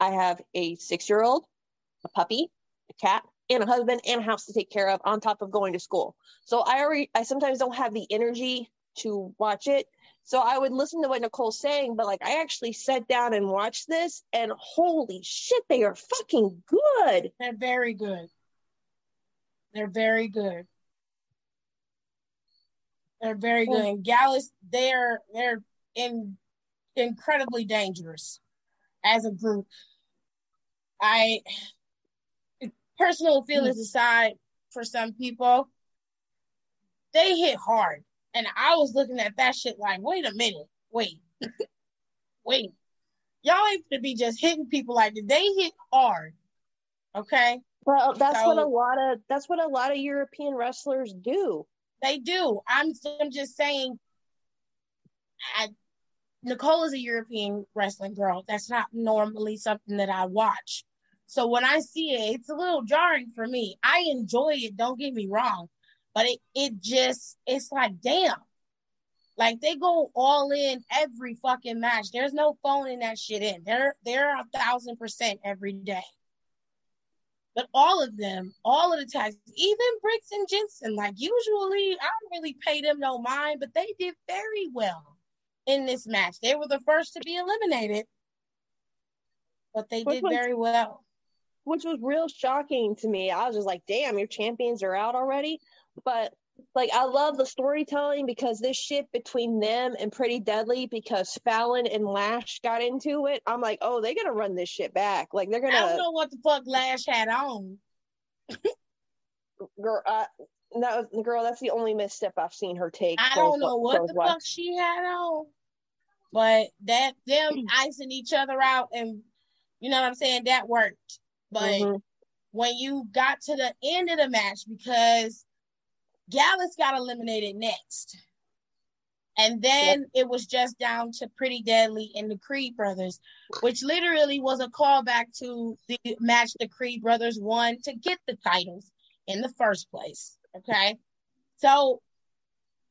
I have a six year old, a puppy, a cat, and a husband and a house to take care of on top of going to school. So I already I sometimes don't have the energy to watch it. So I would listen to what Nicole's saying, but like I actually sat down and watched this and holy shit, they are fucking good. They're very good. They're very good. They're very good. And Gallus, they're they're in incredibly dangerous as a group. I personal feelings hmm. aside for some people, they hit hard. And I was looking at that shit like, wait a minute, wait, wait. Y'all ain't to be just hitting people like that. They hit hard. Okay? Well, that's what a lot of that's what a lot of European wrestlers do. They do. I'm, I'm just saying. I, Nicole is a European wrestling girl. That's not normally something that I watch. So when I see it, it's a little jarring for me. I enjoy it. Don't get me wrong, but it it just it's like damn, like they go all in every fucking match. There's no phoning that shit in. They're they're a thousand percent every day. But all of them, all of the tags, even Briggs and Jensen, like usually I don't really pay them no mind, but they did very well in this match. They were the first to be eliminated, but they Which did was- very well. which was real shocking to me. I was just like, damn, your champions are out already. But like, I love the storytelling because this shit between them and Pretty Deadly, because Fallon and Lash got into it. I'm like, oh, they're gonna run this shit back. Like, they're gonna. I don't know what the fuck Lash had on. girl. Uh, that was, girl, that's the only misstep I've seen her take. I don't know what the fuck she had on, but that them icing each other out and you know what I'm saying that worked. But Mhm. when you got to the end of the match because Gallus got eliminated next. And then it was just down to Pretty Deadly and the Creed brothers, which literally was a callback to the match the Creed brothers won to get the titles in the first place. Okay. So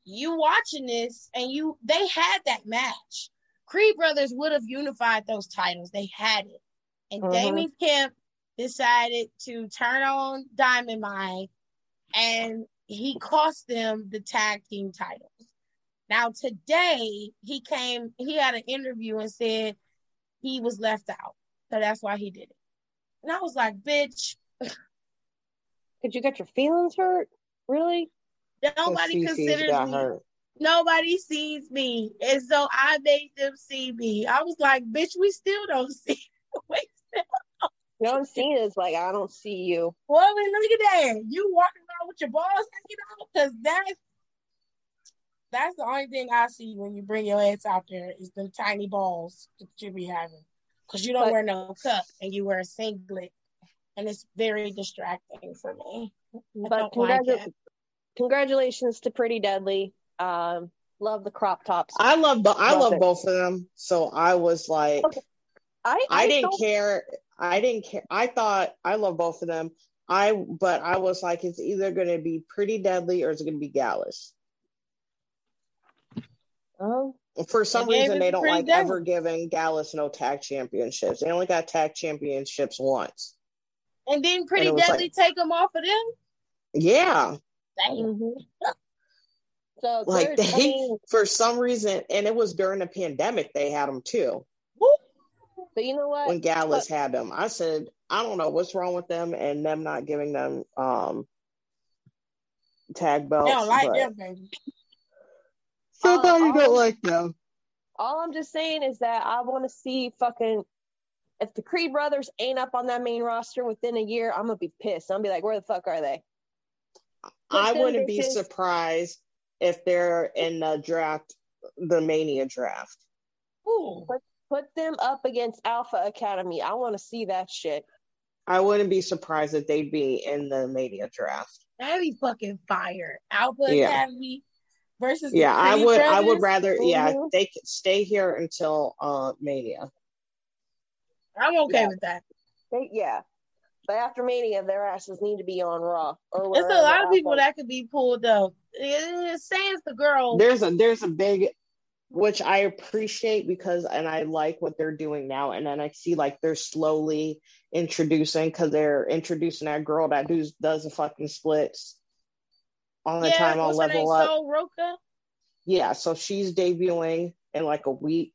you watching this and you they had that match. Creed brothers would have unified those titles. They had it. And Mhm. Damon Kemp decided to turn on Diamond Mine and he cost them the tag team titles. Now today he came, he had an interview and said he was left out. So that's why he did it. And I was like, bitch, Did you get your feelings hurt? Really? nobody Cece's considers me. hurt. Nobody sees me. And so I made them see me. I was like, bitch, we still don't see. Wait, You know, I'm seeing is like, I don't see you. well, I mean, look at that. You walking around with your balls hanging out? Because that's that's the only thing I see when you bring your ass out there is the tiny balls that you be having. Because you don't But- wear no cup and you wear a singlet. And it's very distracting for me. I But don't like congratu- congratulations to Pretty Deadly. Um, love the crop tops. I love bo- I Love love it. both of them. So I was like, Okay. I, I didn't don't- care. I didn't care. I thought I love both of them. I but I was like, it's either going to be Pretty Deadly or it's going to be Gallus. Oh, For some reason, they don't like Deadly. ever giving Gallus no tag championships. They only got tag championships once. And then Pretty And Deadly like- take them off of them? Yeah, Damn. mhm. So like they I mean, for some reason, and it was during the pandemic they had them too. But you know what? When Gallus had them, I said, I don't know what's wrong with them and them not giving them um tag belts. They don't like but them, baby. Somebody Uh, don't like them. All I'm just saying is that I want to see fucking. If the Creed brothers ain't up on that main roster within a year, I'm gonna be pissed. I'm gonna be like, where the fuck are they? I them wouldn't be bitches- surprised if they're in the draft, the Mania draft. Ooh. Put them up against Alpha Academy. I want to see that shit. I wouldn't be surprised if they'd be in the media draft. That'd be fucking fire. Alpha Yeah. Academy versus the Yeah, I Creed would. I would brothers? rather. Yeah, Mhm. they could stay here until uh Mania. I'm okay Yeah. with that. They, yeah, but after Mania, their asses need to be on Raw or There's a lot of people Alpha- that could be pulled up. Eh, Sans the girl. There's a there's a big, which I appreciate because and I like what they're doing now, and then I see like they're slowly introducing because they're introducing that girl that does does the fucking splits on the yeah, time on level up. Sol Ruca. Yeah, so she's debuting in like a week.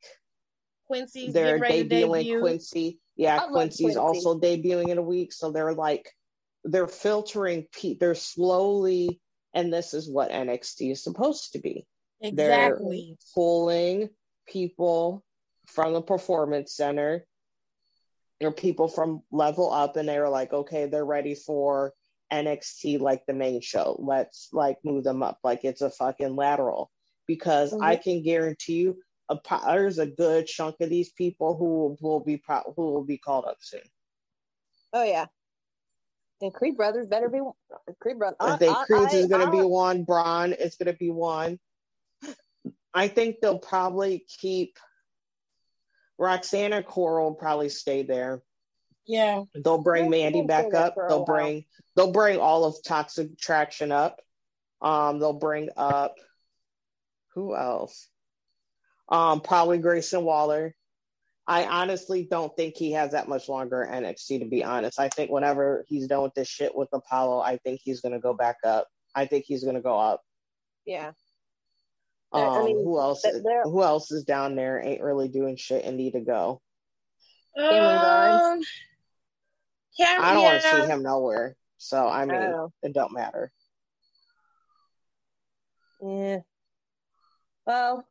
Quincy's they're getting ready to debuting debut. Quincy. Yeah, I Quincy's Quincy. also debuting in a week. So they're like, they're filtering. Pe- they're slowly, and this is what NXT is supposed to be. Exactly. Pulling people from the performance center or people from level up, and they're like, okay, they're ready for NXT, like the main show. Let's like move them up, like it's a fucking lateral. Because I mm-hmm. can guarantee you, a, there's a good chunk of these people who will be pro- who will be called up soon. Oh yeah. And Creed brothers better be Creed brothers. I think Creeds is going to be one. Bron is going to be one. I think they'll probably keep Roxana Coral probably stay there. Yeah. They'll bring Mandy back up. They'll bring they'll bring all of Toxic Attraction up. Um, they'll bring up who else? Um, probably Grayson Waller. I honestly don't think he has that much longer NXT to be honest. I think whenever he's done with this shit with Apollo, I think he's gonna go back up. I think he's gonna go up. Yeah. Um, I- I mean, who else? Who else is down there? Ain't really doing shit and need to go. Cameron Um, Cam- I don't want to see him nowhere. So I mean, Oh. it don't matter. Yeah. Well,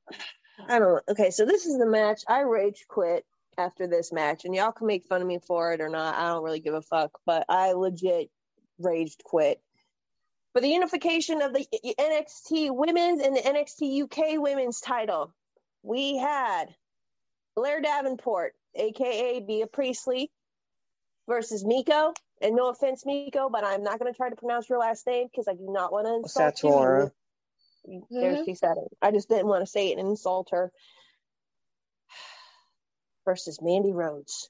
I don't know. Okay, so this is the match. I rage quit after this match, and y'all can make fun of me for it or not. I don't really give a fuck, but I legit raged quit. For the unification of the NXT women's and the NXT UK women's title, we had Blair Davenport, aka Bea Priestley, versus Miko. And no offense, Miko, but I'm not going to try to pronounce your last name because I do not want to insult you. Satora. There mm-hmm. she said it. I just didn't want to say it and insult her. Versus Mandy Rose.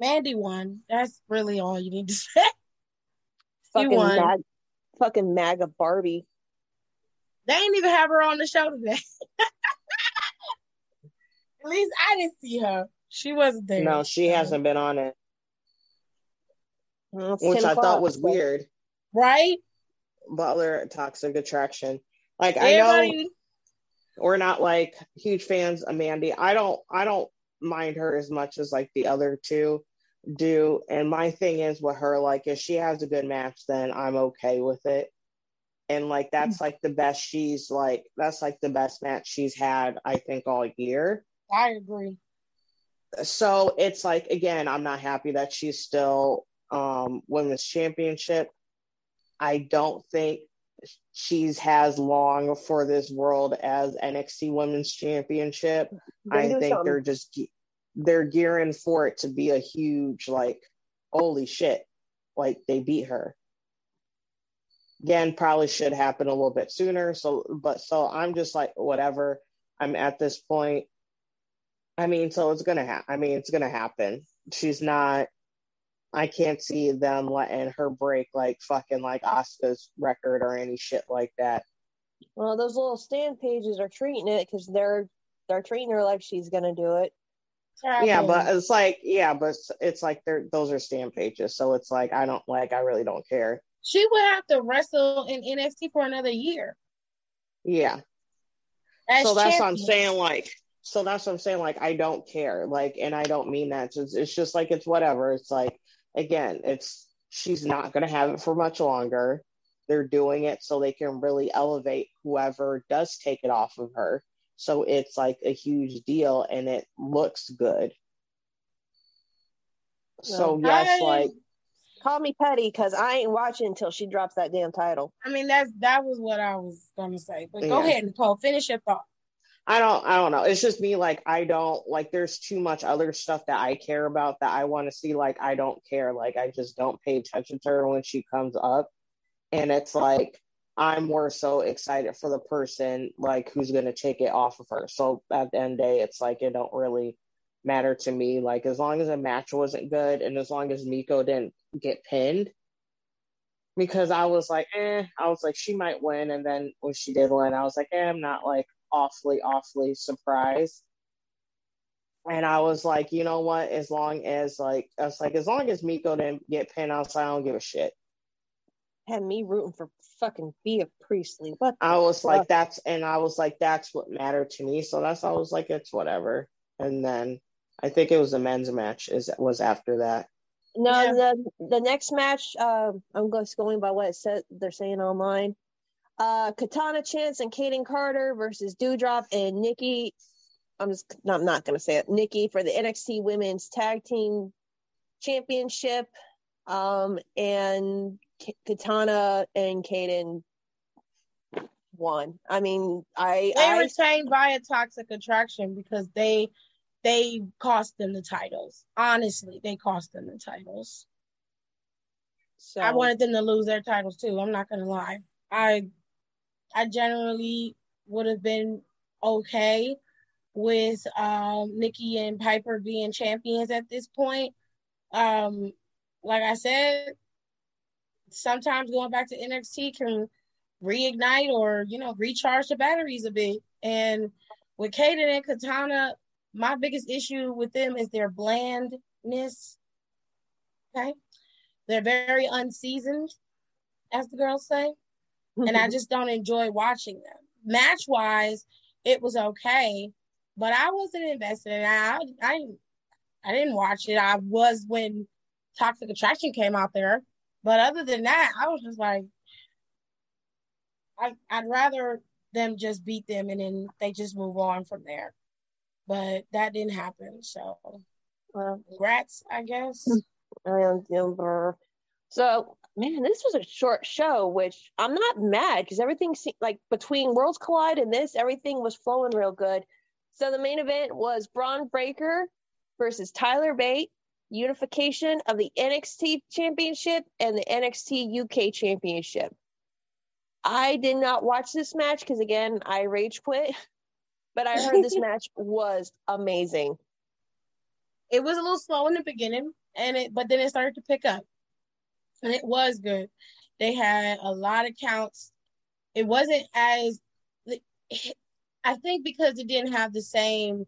Mandy won. That's really all you need to say. Fucking mag, fucking MAGA Barbie. They ain't even have her on the show today. At least I didn't see her. She wasn't there. No, she hasn't been on it, Well, which I thought was weird. Right? Butler Toxic Attraction. Like I know we're not like huge fans of Mandy. I don't I don't mind her as much as like the other two do. And my thing is with her, like if she has a good match, then I'm okay with it. And like that's like the best she's like that's like the best match she's had, I think, all year. I agree. so it's like again i'm not happy that she's still um women's championship i don't think she's has long for this world as nxt women's championship They i think something. they're just they're gearing for it to be a huge like holy shit like they beat her. Again probably should happen a little bit sooner so but so i'm just like whatever. I'm at this point. I mean so it's gonna happen i mean it's gonna happen. She's not i can't see them letting her break like fucking like Asuka's record or any shit like that. Well, those little stand pages are treating it because they're they're treating her like she's gonna do it. Yeah but it's like yeah but it's, it's like they're those are stand pages so it's like i don't like i really don't care she would have to wrestle in NXT for another year. yeah As so that's what I'm saying. Like, so that's what I'm saying. Like, I don't care. Like, and I don't mean that. It's, it's just like, it's whatever. It's like, again, it's, she's not going to have it for much longer. They're doing it so they can really elevate whoever does take it off of her. So it's like a huge deal and it looks good. So, yes, I, like, call me petty because I ain't watching until she drops that damn title. I mean, that's that was what I was gonna say. But go Yeah. ahead, Nicole. Finish your thought. I don't I don't know. It's just me like I don't like there's too much other stuff that I care about that I want to see like I don't care. Like I just don't pay attention to her when she comes up. And it's like I'm more so excited for the person like who's gonna take it off of her. So at the end the day, it's like it don't really matter to me. Like as long as the match wasn't good and as long as Miko didn't get pinned. Because I was like, eh, I was like, she might win. And then when she did win, I was like, eh, I'm not like awfully, awfully surprised. And I was like, you know what? As long as like I was like, as long as Miko didn't get pinned outside, I don't give a shit. Had me rooting for fucking Bea Priestley. What? I was Well- like, that's and I was like, that's what mattered to me. So that's I was like, it's whatever. And then I think it was the men's match is was after that. No, Yeah. the the next match, um, I'm just going by what it said they're saying online. Uh, Katana Chance and Kayden Carter versus Doudrop and Nikki. I'm just no, I'm not gonna say it. Nikki for the NXT Women's Tag Team Championship. Um, and K- Katana and Kayden won. I mean, I They I retained via toxic attraction because they they cost them the titles. Honestly, they cost them the titles. so I wanted them to lose their titles too. I'm not gonna lie. I I generally would have been okay with um Nikki and Piper being champions at this point. Um like I said, sometimes going back to NXT can reignite or, you know, recharge the batteries a bit. And with Kayden and Katana, my biggest issue with them is their blandness. Okay. They're very unseasoned, as the girls say. And I just don't enjoy watching them. Match wise, it was okay, but I wasn't invested in it. I, I, I didn't watch it. I was when Toxic Attraction came out there. But other than that, I was just like, I, I'd rather them just beat them and then they just move on from there. But that didn't happen. So congrats, I guess. And Denver. So, man, this was a short show, which I'm not mad because everything seemed like between Worlds Collide and this, everything was flowing real good. So, the main event was Bron Breakker versus Tyler Bate, unification of the NXT Championship and the NXT UK Championship. I did not watch this match because, again, I rage quit, but I heard this match was amazing. it was a little slow in the beginning and it but then it started to pick up and it was good they had a lot of counts it wasn't as i think because it didn't have the same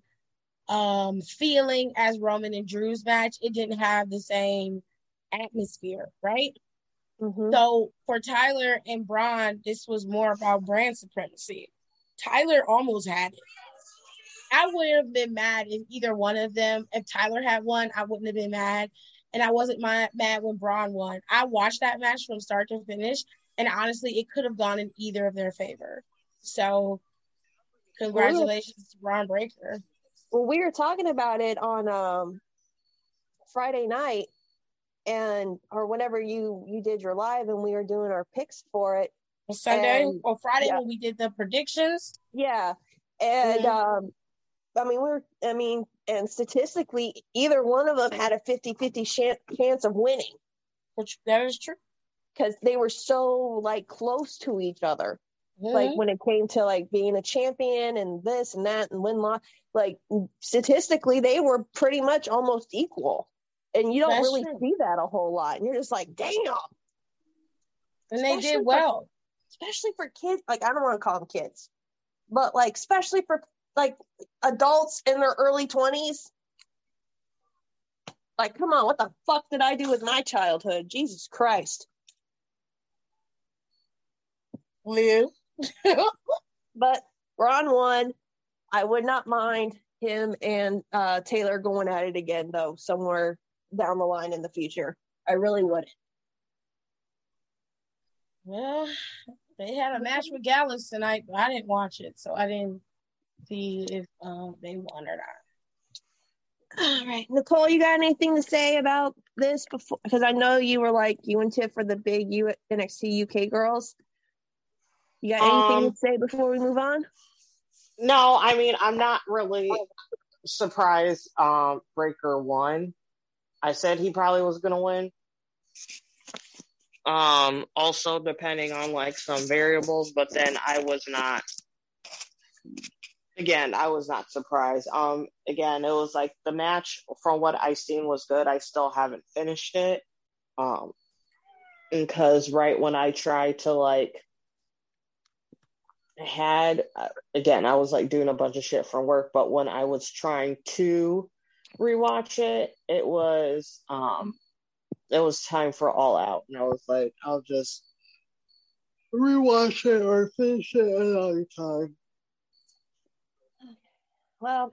um feeling as roman and drew's match it didn't have the same atmosphere right Mhm. so for Tyler and Bron, this was more about brand supremacy. Tyler almost had it. I would have been mad if either one of them, if Tyler had won, I wouldn't have been mad. And I wasn't mad when Bron won. I watched that match from start to finish, and honestly, it could have gone in either of their favor. So, congratulations to Bron Breakker. Well we were talking about it on um friday night and or whenever you you did your live and we were doing our picks for it Sunday And- or Friday yeah. when we did the predictions. yeah and Mhm. um i mean we were i mean and statistically either one of them had a 50-50 chan- chance of winning Which that is true. because they were so like close to each other Mhm. like when it came to like being a champion and this and that and win loss like statistically they were pretty much almost equal and you don't That's really true. see that a whole lot and you're just like damn and they did for- well. especially for kids like i don't want to call them kids but like especially for like adults in their early 20s like come on what the fuck did i do with my childhood jesus christ Live. but Ron won. I would not mind him and uh, Tyler going at it again, though, somewhere down the line in the future. I really wouldn't. Well, they had a match with Gallus tonight, but I didn't watch it, so I didn't see if um, they won or not. All right, Nicole, you got anything to say about this before? Because I know you were like you and Tiff for the big U- NXT UK girls. You got anything Um, to say before we move on? No, I mean I'm not really surprised. Um, Breakker won. I said he probably was gonna win. Um, also depending on like some variables, but then I was not. Again, I was not surprised. Um, again, it was like the match from what I seen was good. I still haven't finished it. Um, because right when I tried to like had uh, again i was like doing a bunch of shit from work but when i was trying to rewatch it it was um it was time for all out and i was like i'll just rewatch it or finish it another time Well,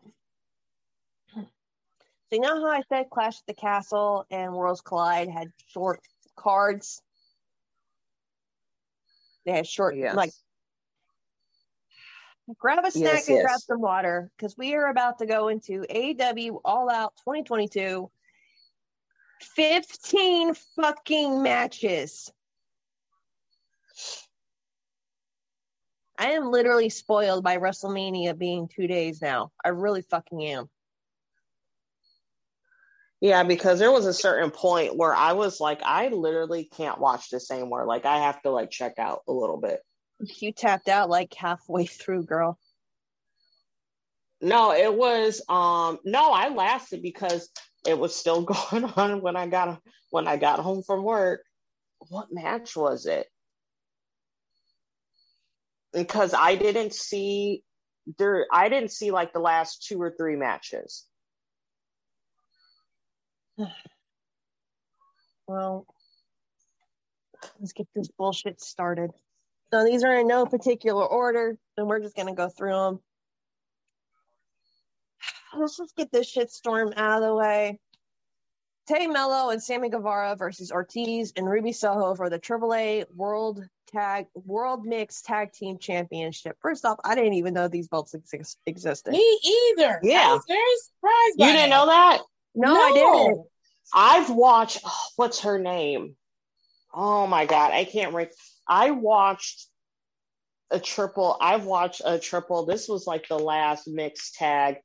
so you know how I said Clash at the Castle and Worlds Collide had short cards? They had short, yes like, grab a snack Yes, and yes. grab some water because we are about to go into AEW All Out 2022. 15 fucking matches. I am literally spoiled by WrestleMania being two days now. I really fucking am. yeah because there was a certain point where i was like i literally can't watch this anymore like i have to like check out a little bit You tapped out like halfway through, girl. No, it was um no, I lasted because it was still going on when I got when I got home from work. What match was it? Because I didn't see there I didn't see like the last two or three matches. Well, let's get this bullshit started. So these are in no particular order, and we're just gonna go through them. Let's just get this shit storm out of the way. Tay Melo and Sammy Guevara versus Ortiz and Ruby Soho for the AAA World Tag World Mixed Tag Team Championship. First off, I didn't even know these belts exist- existed. Me either. Yeah. I was very surprised. By You didn't that. know that? No, I didn't. I've watched oh, what's her name? Oh my god, I can't remember. I watched a triple. I've watched a triple. This was like the last mixed tag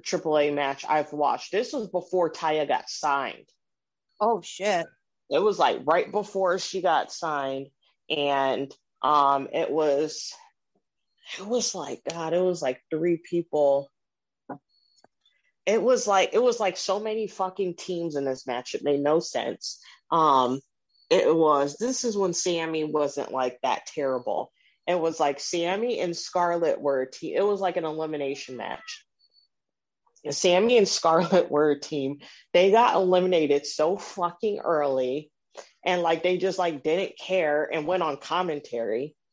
AAA match I've watched. This was before Taya got signed. Oh shit. It was like right before she got signed, and um, it was it was like God. It was like three people. It was like it was like so many fucking teams in this match. It made no sense. Um, it was this is when Sammy wasn't like that terrible. It was like Sammy and Scarlett were a team. It was like an elimination match. Sammy and Scarlett were a team. They got eliminated so fucking early and like they just like didn't care and went on commentary.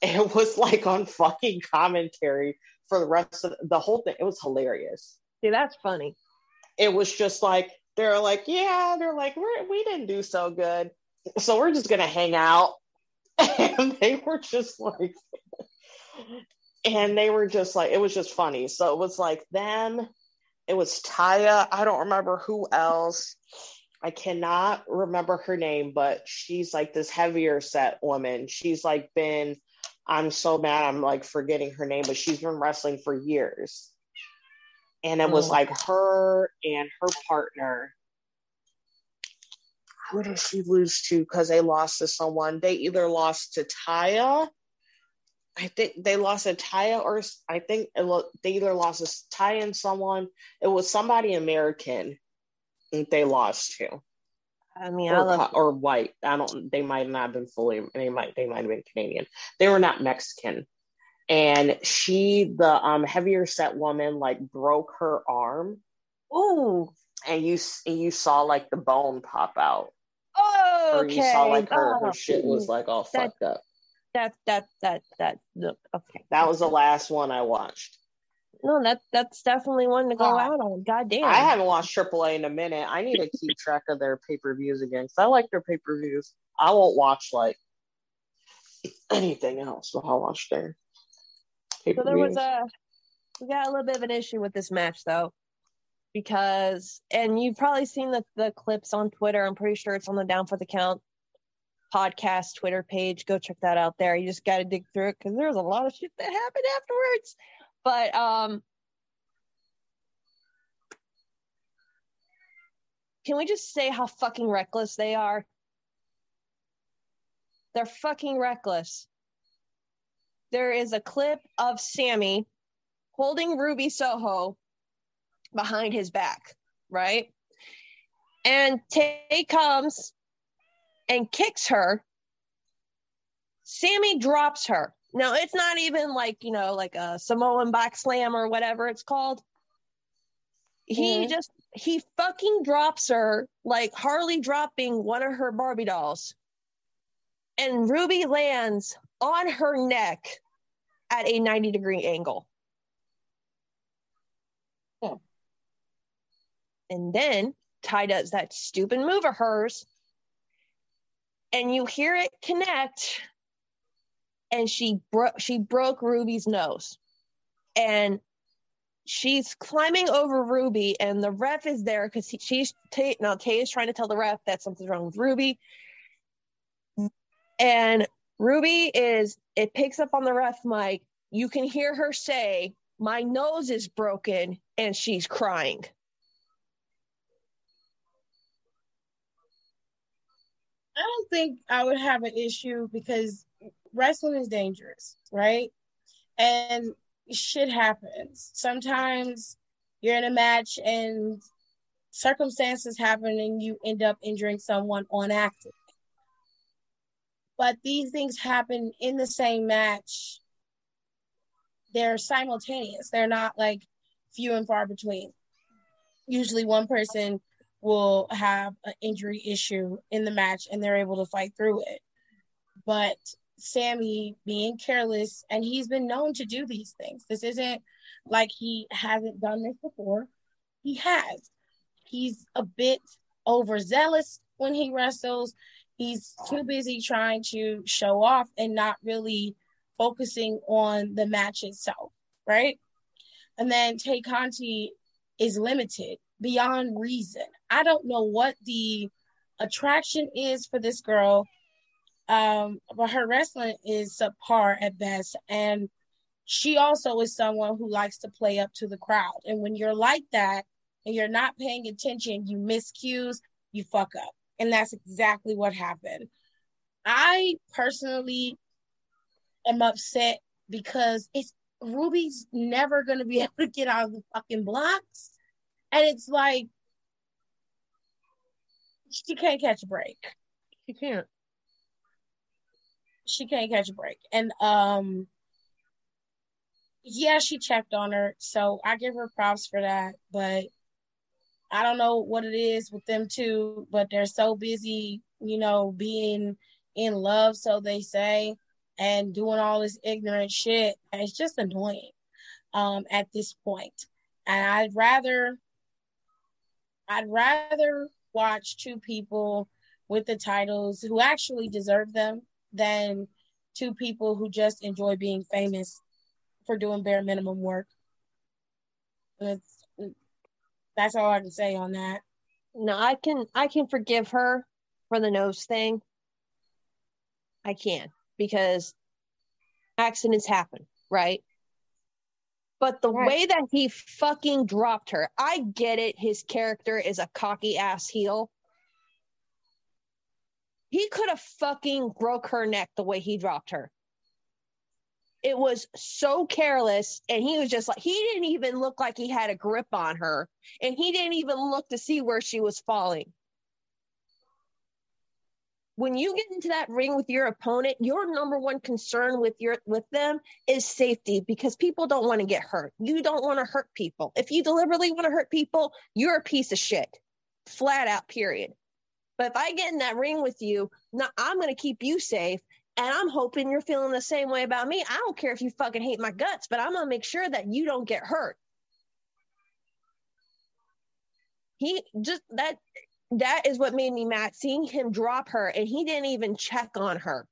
It was like on fucking commentary for the rest of the whole thing. It was hilarious. See, that's funny. It was just like they're like, yeah, they're like, we're we didn't do so good, so we're just gonna hang out. And they were just like, and they were just like, it was just funny. So it was like them. It was Taya. I don't remember who else. I cannot remember her name, but she's like this heavier set woman. She's like been, I'm so mad I'm like forgetting her name, but she's been wrestling for years. And it was Oh. like her and her partner. Who did she lose to? Because they lost to someone. They either lost to Taya. I think they lost to Taya, or I think it lo- they either lost to Taya and someone. It was somebody American they lost to I mean, I or, love or white. I don't. They might not have been fully. They might. They might have been Canadian. They were not Mexican. And she, the um heavier set woman, like broke her arm, Ooh. and you and you saw like the bone pop out, Oh, or okay. you saw like her Oh, her shit was like all That- fucked up. That that that that no, okay. That was the last one I watched. No, that that's definitely one to go God. out on. God damn. I haven't watched AAA in a minute. I need to keep track of their pay per views again because I like their pay per views. I won't watch like anything else, but I'll watch their So there was a we got a little bit of an issue with this match though. Because and you've probably seen the, the clips on Twitter. I'm pretty sure it's on the Down for the Count podcast Twitter page. Go check that out there. You just gotta dig through it because there's a lot of shit that happened afterwards. But um can we just say how fucking reckless they are? They're fucking reckless. There is a clip of Sammy holding Ruby Soho behind his back, right? And Tay comes and kicks her. Sammy drops her. Now, it's not even like, you know, like a Samoan back slam or whatever it's called. He Mhm. just, he fucking drops her like Harley dropping one of her Barbie dolls. And Ruby lands on her neck at a 90 degree angle. Hmm. And then Tay does that stupid move of hers, and you hear it connect, and she broke she broke Ruby's nose, and she's climbing over Ruby, and the ref is there because she's now Tay is trying to tell the ref that something's wrong with Ruby, and Ruby is it picks up on the ref mic. You can hear her say, "My nose is broken," and she's crying. I don't think I would have an issue because wrestling is dangerous, right? And shit happens. Sometimes you're in a match and circumstances happen and you end up injuring someone on accident. But these things happen in the same match. They're simultaneous. They're not like few and far between. Usually one person will have an injury issue in the match and they're able to fight through it. But Sammy being careless, and he's been known to do these things. This isn't like he hasn't done this before. He has. He's a bit overzealous when he wrestles. He's too busy trying to show off and not really focusing on the match itself, right? And then Tay Conti is limited beyond reason. I don't know what the attraction is for this girl, um, but her wrestling is subpar at best. And she also is someone who likes to play up to the crowd. And when you're like that and you're not paying attention, you miss cues, you fuck up. And that's exactly what happened. I personally am upset because it's Ruby's never going to be able to get out of the fucking blocks. And it's like, she can't catch a break. She can't. She can't catch a break. And, um, yeah, she checked on her. So I give her props for that. But I don't know what it is with them too, but they're so busy, you know, being in love, so they say, and doing all this ignorant shit. It's just annoying um, at this point. And I'd rather, I'd rather watch two people with the titles who actually deserve them than two people who just enjoy being famous for doing bare minimum work. It's, that's all I can say on that. No, I can I can forgive her for the nose thing. I can because accidents happen, right? But the Right. way that he fucking dropped her, I get it. His character is a cocky ass heel. He could have fucking broke her neck the way he dropped her. It was so careless, and he was just like, he didn't even look like he had a grip on her, and he didn't even look to see where she was falling. When you get into that ring with your opponent, your number one concern with your with them is safety because people don't want to get hurt. You don't want to hurt people. If you deliberately want to hurt people, you're a piece of shit. Flat out, period. But if I get in that ring with you, I'm going to keep you safe And I'm hoping you're feeling the same way about me. I don't care if you fucking hate my guts, but I'm gonna make sure that you don't get hurt. He just that that is what made me mad seeing him drop her and he didn't even check on her.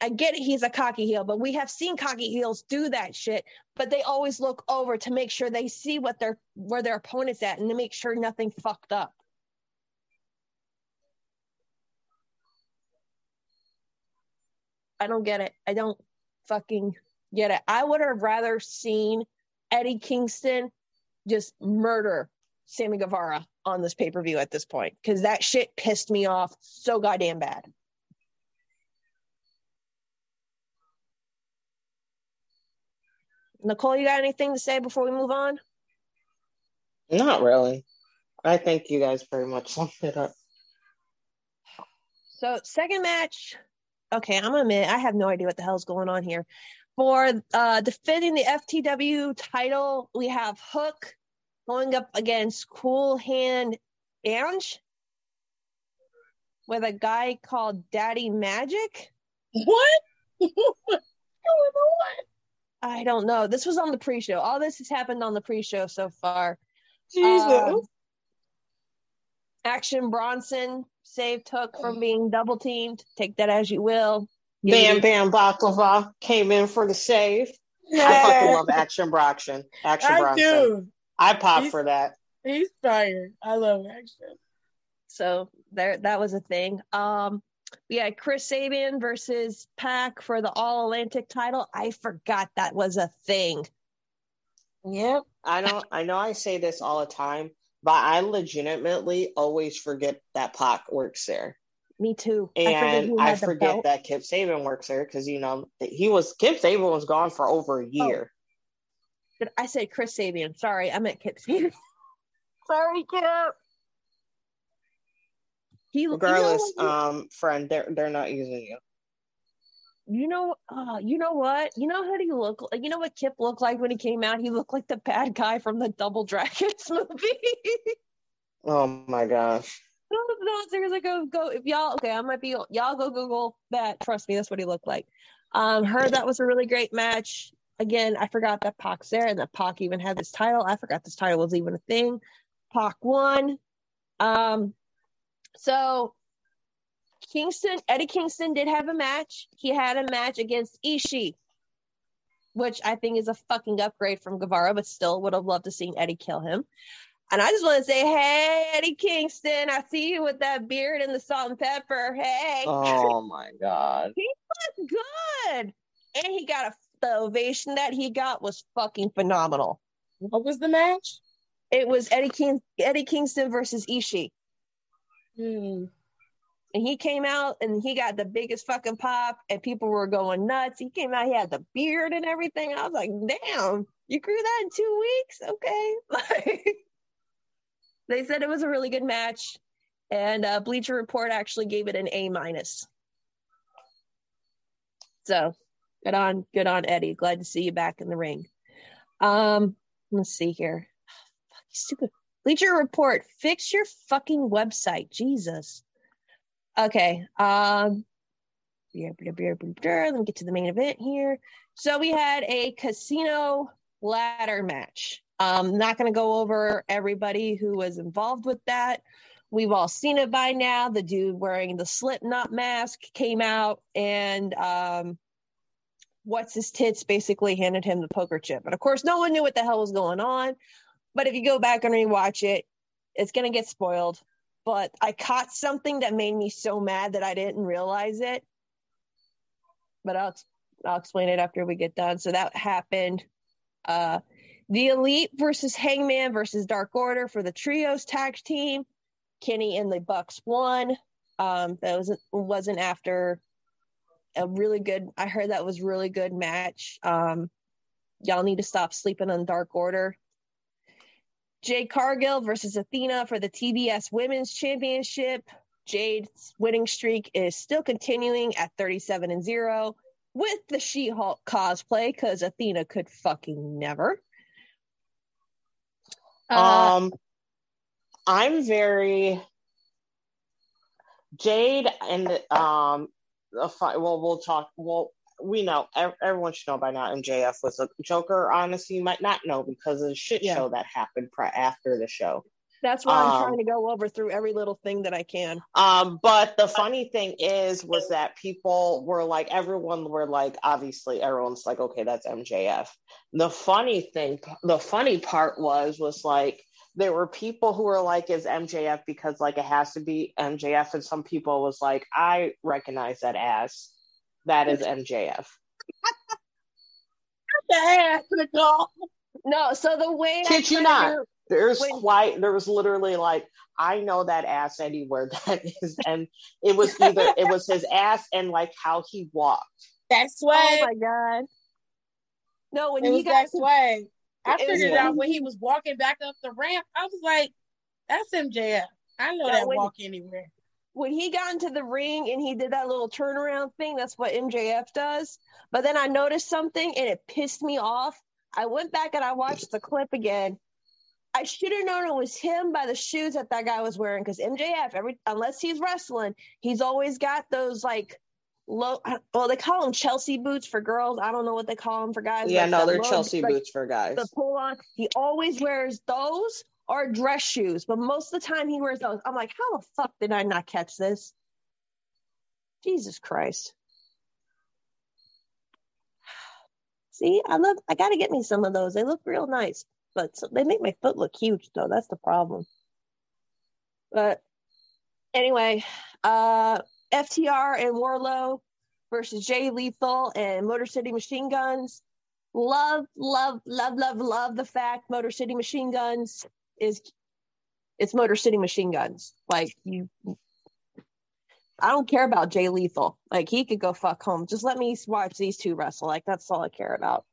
I get it, he's a cocky heel, but we have seen cocky heels do that shit, but they always look over to make sure they see what their where their opponent's at and to make sure nothing fucked up. I don't get it. I don't fucking get it. I would have rather seen Eddie Kingston just murder Sammy Guevara on this pay per view at this point because that shit pissed me off so goddamn bad. Nicole, you got anything to say before we move on? Not really. I think you guys pretty much summed it up. So, second match. Okay, I'm gonna admit I have no idea what the hell's going on here. For uh, defending the FTW title, we have Hook going up against Cool Hand Ange with a guy called Daddy Magic. What? What's going on? I don't know. This was on the pre-show. All this has happened on the pre-show so far. Jesus. Um, Action Bronson saved Hook from being double teamed. Take that as you will. Bam Bam Baklava came in for the save. I fucking love Action Bronson. Action I Bronson. do. I pop He's- for that. He's fired. I love action. So there, that was a thing. Um, we had Chris Sabian versus Pac for the All Atlantic title. I forgot that was a thing. Yep. I don't. I know I say this all the time, but I legitimately always forget that Pac works there, Me too. and I, had the forget that Kip Sabian works there because you know he was Kip Sabian was gone for over a year. But I said Chris Sabian. Sorry, I meant Kip Sabian. Sorry, Kip. He, Regardless, you know, um, friend, they're they're not using you. You know, uh, you know what? You know how do you look? You know what Kip looked like when he came out? He looked like the bad guy from the Double Dragons movie. Oh my gosh. no, no, seriously, go go. If y'all okay, I might be y'all go Google that. Trust me, that's what he looked like. Um, heard that was a really great match. Again, I forgot that Pac's there and that Pac even had this title. I forgot this title was even a thing. Pac won. Um, so Kingston, Eddie Kingston did have a match. He had a match against Ishii, which I think is a fucking upgrade from Guevara, but still would have loved to seen Eddie kill him. And I just want to say, hey, Eddie Kingston, I see you with that beard and the salt and pepper. Hey, Oh my god. he looked good. And he got a the ovation that he got was fucking phenomenal. What was the match? It was Eddie King Eddie Kingston versus Ishii. Hmm. And he came out and he got the biggest fucking pop, and people were going nuts. He came out, he had the beard and everything. I was like, damn, you grew that in two weeks? Okay. They said it was a really good match, and uh, Bleacher Report actually gave it an A minus. So good on, good on Eddie. Glad to see you back in the ring. Um, let's see here. Fuck, stupid Bleacher Report, fix your fucking website, Jesus. Okay. Um let me get to the main event here. So we had a casino ladder match. Um, not going to go over everybody who was involved with that. We've all seen it by now. The dude wearing the Slipknot mask came out, and um, what's his tits basically handed him the poker chip. And of course, no one knew what the hell was going on. But if you go back and rewatch it, it's going to get spoiled but I caught something that made me so mad that I didn't realize it. But I'll I'll explain it after we get done. So that happened. Uh, the Elite versus Hangman versus Dark Order for the trios tag team. Kenny and the Bucks won. Um, that was wasn't after a really good. I heard that was really good match. Um, y'all need to stop sleeping on Dark Order. Jade Cargill versus Athena for the TBS Women's Championship. Jade's winning streak is still continuing at 37 and 0 with the She Hulk cosplay because Athena could fucking never. Uh, Um, I'm very Jade and um, a fi- well, we'll talk. Well, we know everyone should know by now. MJF was a Joker. Honestly, you might not know because of the shit Yeah. show that happened pri- after the show. That's why I'm Um, trying to go over through every little thing that I can. Um, but the funny thing is, was that people were like, everyone were like, obviously, everyone's like, okay, that's MJF. The funny thing, the funny part was, was like, there were people who were like, is MJF because like it has to be MJF, and some people was like, I recognize that ass. That is MJF. The ass, Nicole. No, so the way I Kid you not. do- There's Wait. quite there was literally like I know that ass anywhere that is and it was either it was his ass and like how he walked. That's why. Oh my god. No, when it he was got that way. I figured it out when he was walking back up the ramp. I was like, that's MJF. I know Yeah, that when- walk anywhere. When he got into the ring and he did that little turnaround thing, that's what MJF does. But then I noticed something and it pissed me off. I went back and I watched the clip again. I should have known it was him by the shoes that that guy was wearing because MJF, every unless he's wrestling, he's always got those like low. Well, they call them Chelsea boots for girls. I don't know what they call them for guys. Yeah, like no, they're low- Chelsea like boots for guys. the pull on. He always wears those or dress shoes, but most of the time he wears those. I'm like, how the fuck did I not catch this? Jesus Christ. See, I love, I got to get me some of those. They look real nice, but so, they make my foot look huge, though. That's the problem. But anyway, uh, FTR and Wardlow versus Jay Lethal and Motor City Machine Guns love, love, love, love, love the fact Motor City Machine Guns is it's Motor City Machine Guns. Like you, I don't care about Jay Lethal. Like he could go fuck home. Just let me watch these two wrestle. Like that's all I care about.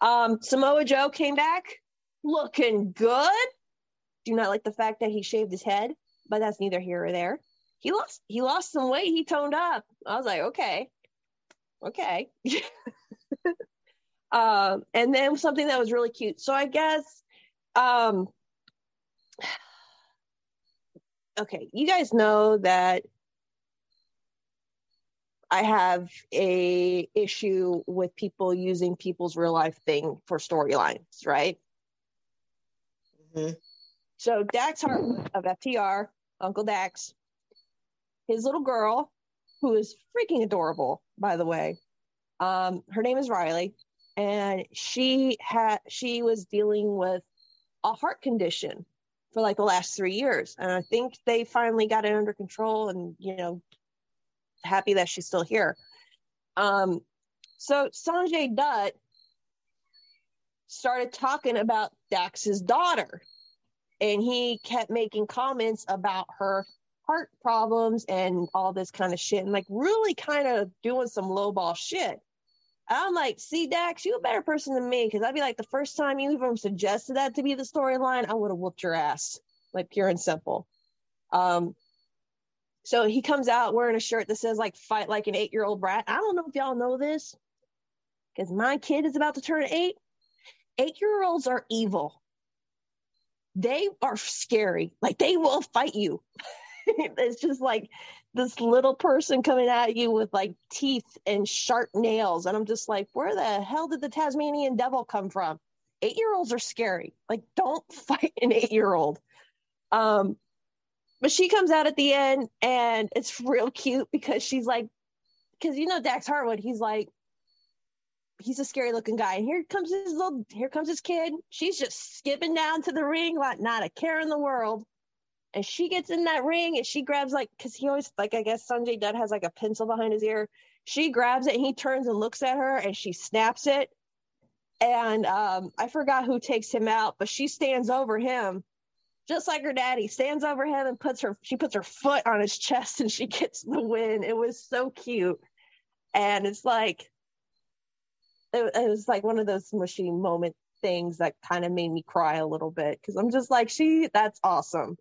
Um, Samoa Joe came back looking good. Do not like the fact that he shaved his head, but that's neither here or there. He lost. He lost some weight. He toned up. I was like, okay, okay. um, and then something that was really cute. So I guess, um, okay, you guys know that I have a issue with people using people's real life thing for storylines, right? Mhm. So Dax Harwood of FTR, Uncle Dax, his little girl, who is freaking adorable, by the way. Um, her name is Riley, and she had she was dealing with a heart condition for like the last three years, and I think they finally got it under control, and you know, happy that she's still here. Um, so Sanjay Dutt started talking about Dax's daughter, and he kept making comments about her heart problems and all this kind of shit, and like really kind of doing some lowball shit. I'm like, see, Dax, you a better person than me because I'd be like, the first time you even suggested that to be the storyline, I would have whooped your ass, like pure and simple. Um, so he comes out wearing a shirt that says like "fight like an eight year old brat." I don't know if y'all know this because my kid is about to turn eight. Eight year olds are evil. They are scary. Like they will fight you. it's just like this little person coming at you with like teeth and sharp nails. And I'm just like, where the hell did the Tasmanian devil come from? Eight year olds are scary. Like, don't fight an eight year old. Um, but she comes out at the end and it's real cute because she's like, because you know, Dax Harwood, he's like, he's a scary looking guy. And here comes his little, here comes his kid. She's just skipping down to the ring like not a care in the world and she gets in that ring and she grabs like because he always like I guess Sanjay Dutt has like a pencil behind his ear. She grabs it and he turns and looks at her and she snaps it. And um, I forgot who takes him out, but she stands over him, just like her daddy, stands over him and puts her she puts her foot on his chest and she gets the win. It was so cute. And it's like it, it was like one of those machine moment things that kind of made me cry a little bit because I'm just like, she that's awesome.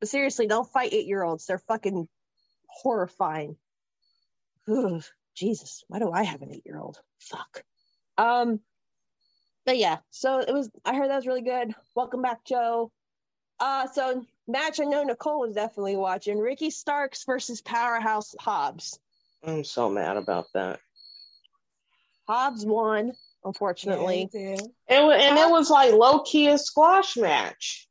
But seriously, don't fight eight year olds. They're fucking horrifying. Ugh, Jesus, why do I have an eight year old? Fuck. Um, but yeah, so it was. I heard that was really good. Welcome back, Joe. Uh, so match I know Nicole was definitely watching Ricky Starks versus Powerhouse Hobbs. I'm so mad about that. Hobbs won, unfortunately. Yeah, It wa- and it was like low key a squash match.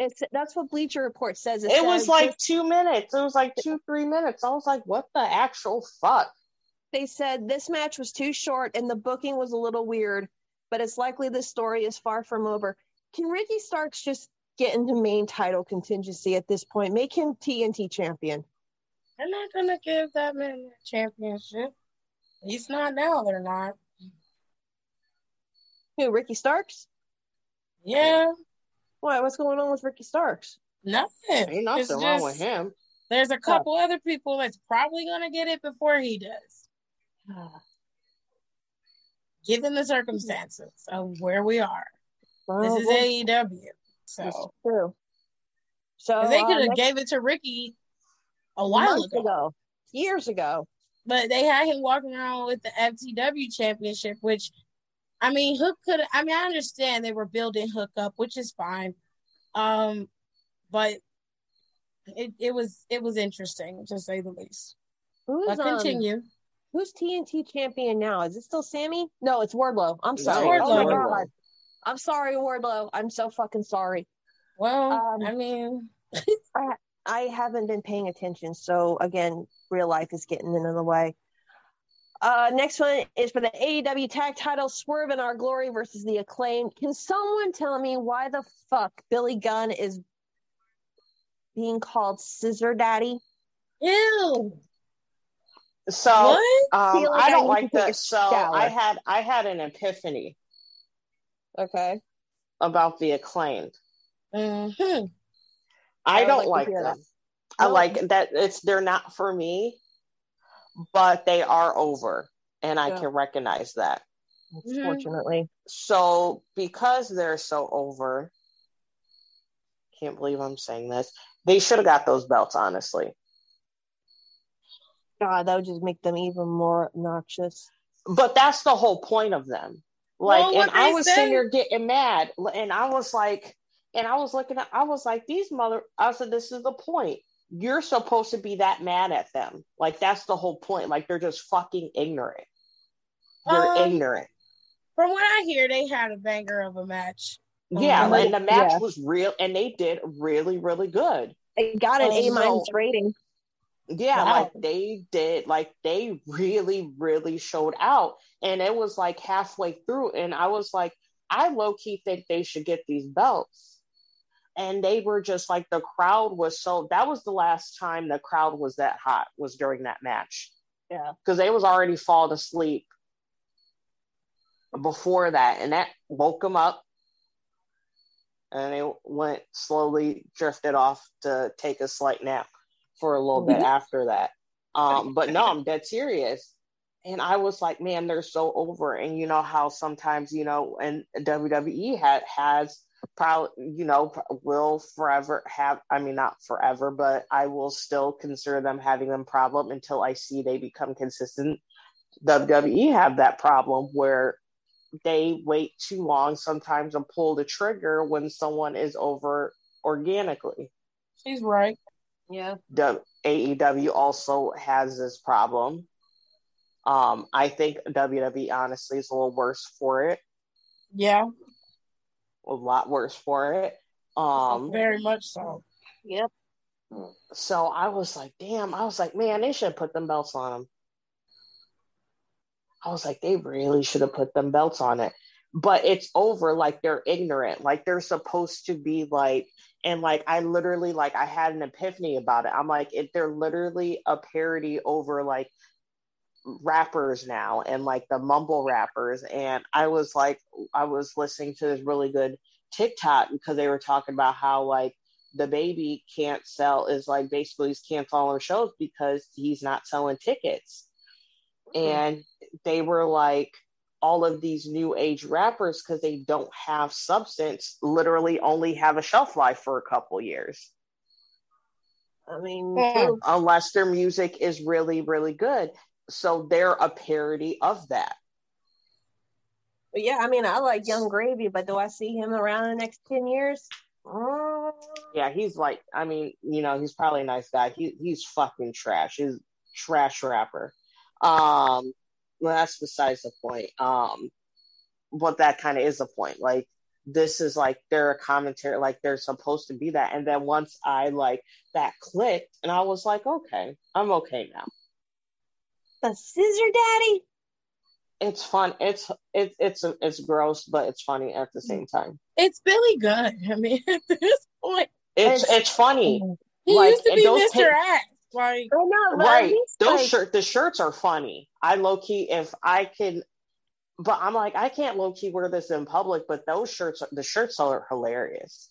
It's that's what Bleacher Report says. It was says like two minutes. It was like two, three minutes. I was like, what the actual fuck? they said this match was too short and the booking was a little weird, but it's likely the story is far from over. Can Ricky Starks just get into main title contingency at this point? Make him TNT champion. they're not gonna give that man a championship. He's not now. They're not. Who, Ricky Starks? Yeah, Why? What's going on with Ricky Starks? nothing. Ain't nothing It's wrong just- with him. There's a couple other people that's probably gonna get it before he does, given the circumstances of where we are. This is AEW, so It's true. So 'cause they uh, could have next gave it to Ricky a while month ago. years ago. but they had him walking around with the FTW championship, which I mean, Hook could. I mean, I understand they were building Hook up, which is fine. Um, but it it was it was interesting to say the least. Who's But um, who's TNT champion now? Is it still Sammy? No, it's Wardlow. I'm sorry. Wardlow. Oh my Wardlow. god. I'm sorry, Wardlow. I'm so fucking sorry. well, um, I mean, I haven't been paying attention, so again, real life is getting in the way. Uh, next one is for the AEW tag title, Swerve and Our Glory versus the Acclaimed. Can someone tell me why the fuck Billy Gunn is being called Scissor Daddy? ew. So um, Feel like I I don't like to take a that. So. I had I had an epiphany Okay. about the acclaimed. hmm I, I don't like like, them. that. I like that it's they're not for me, but they are over, and I Yeah. can recognize that. Unfortunately. Mm-hmm. So because they're so over, can't believe I'm saying this. They should have got those belts, honestly. God, that would just make them even more obnoxious. But that's the whole point of them. Like, Well, and I was say- sitting there getting mad, and I was like, and I was looking at, I was like, these mother, I said, this is the point. You're supposed to be that mad at them. Like, that's the whole point. Like, they're just fucking ignorant. They're Um, ignorant. From what I hear, they had a banger of a match. Yeah, um, and the match yeah. was real, and they did really, really good. They got an A minus so- rating. Yeah, Wow. like they did, like they really, really showed out. And it was like halfway through, and I was like, I low key think they should get these belts. And they were just like, the crowd was so, that was the last time the crowd was that hot, was during that match. Yeah. Because they was already falling asleep before that, and that woke them up. And they went slowly, drifted off to take a slight nap for a little bit after that. Um, but no, I'm dead serious. And I was like, man, they're so over. And you know how sometimes, you know, and WWE had has probably, you know, will forever have. I mean, not forever, but I will still consider them having them problem until I see they become consistent. WWE have that problem where they wait too long sometimes to pull the trigger when someone is over organically She's right. Yeah. the AEW also has this problem. Um, I think WWE honestly is a little worse for it, Yeah, a lot worse for it. Um, very much so. Yep. so I was like, damn, I was like, man, they should have put them belts on them. I was like, they really should have put them belts on it. But it's over, like they're ignorant, like they're supposed to be like, and like I literally like I had an epiphany about it. I'm like, if they're literally a parody over like rappers now and like the mumble rappers. And I was like, I was listening to this really good TikTok because they were talking about how like DaBaby can't sell is like basically he's canceling shows because he's not selling tickets. Hmm. And they were like all of these new age rappers because they don't have substance literally only have a shelf life for a couple years I mean, Yeah. unless their music is really really good so they're a parody of that But yeah, I mean, I like Yung Gravy, but do I see him around in the next 10 years? Uh, Yeah, he's like, I mean, you know, he's probably a nice guy. He he's fucking trash. He's trash rapper. Um, well, that's besides the point. Um, but that kind of is the point. Like, this is like they're a commentary, like they're supposed to be that. And then once I like that clicked, and I was like, okay, I'm okay now. The scissor daddy. It's fun. It's it's it's it's gross, but it's funny at the same time. It's Billy Gunn. I mean, at this point, It's It's- it's funny. he Like, used to be Mr. ta- X. Like, I know, right those like, shirt the shirts are funny i low key if i can, but i'm like i can't low key wear this in public but those shirts the shirts are hilarious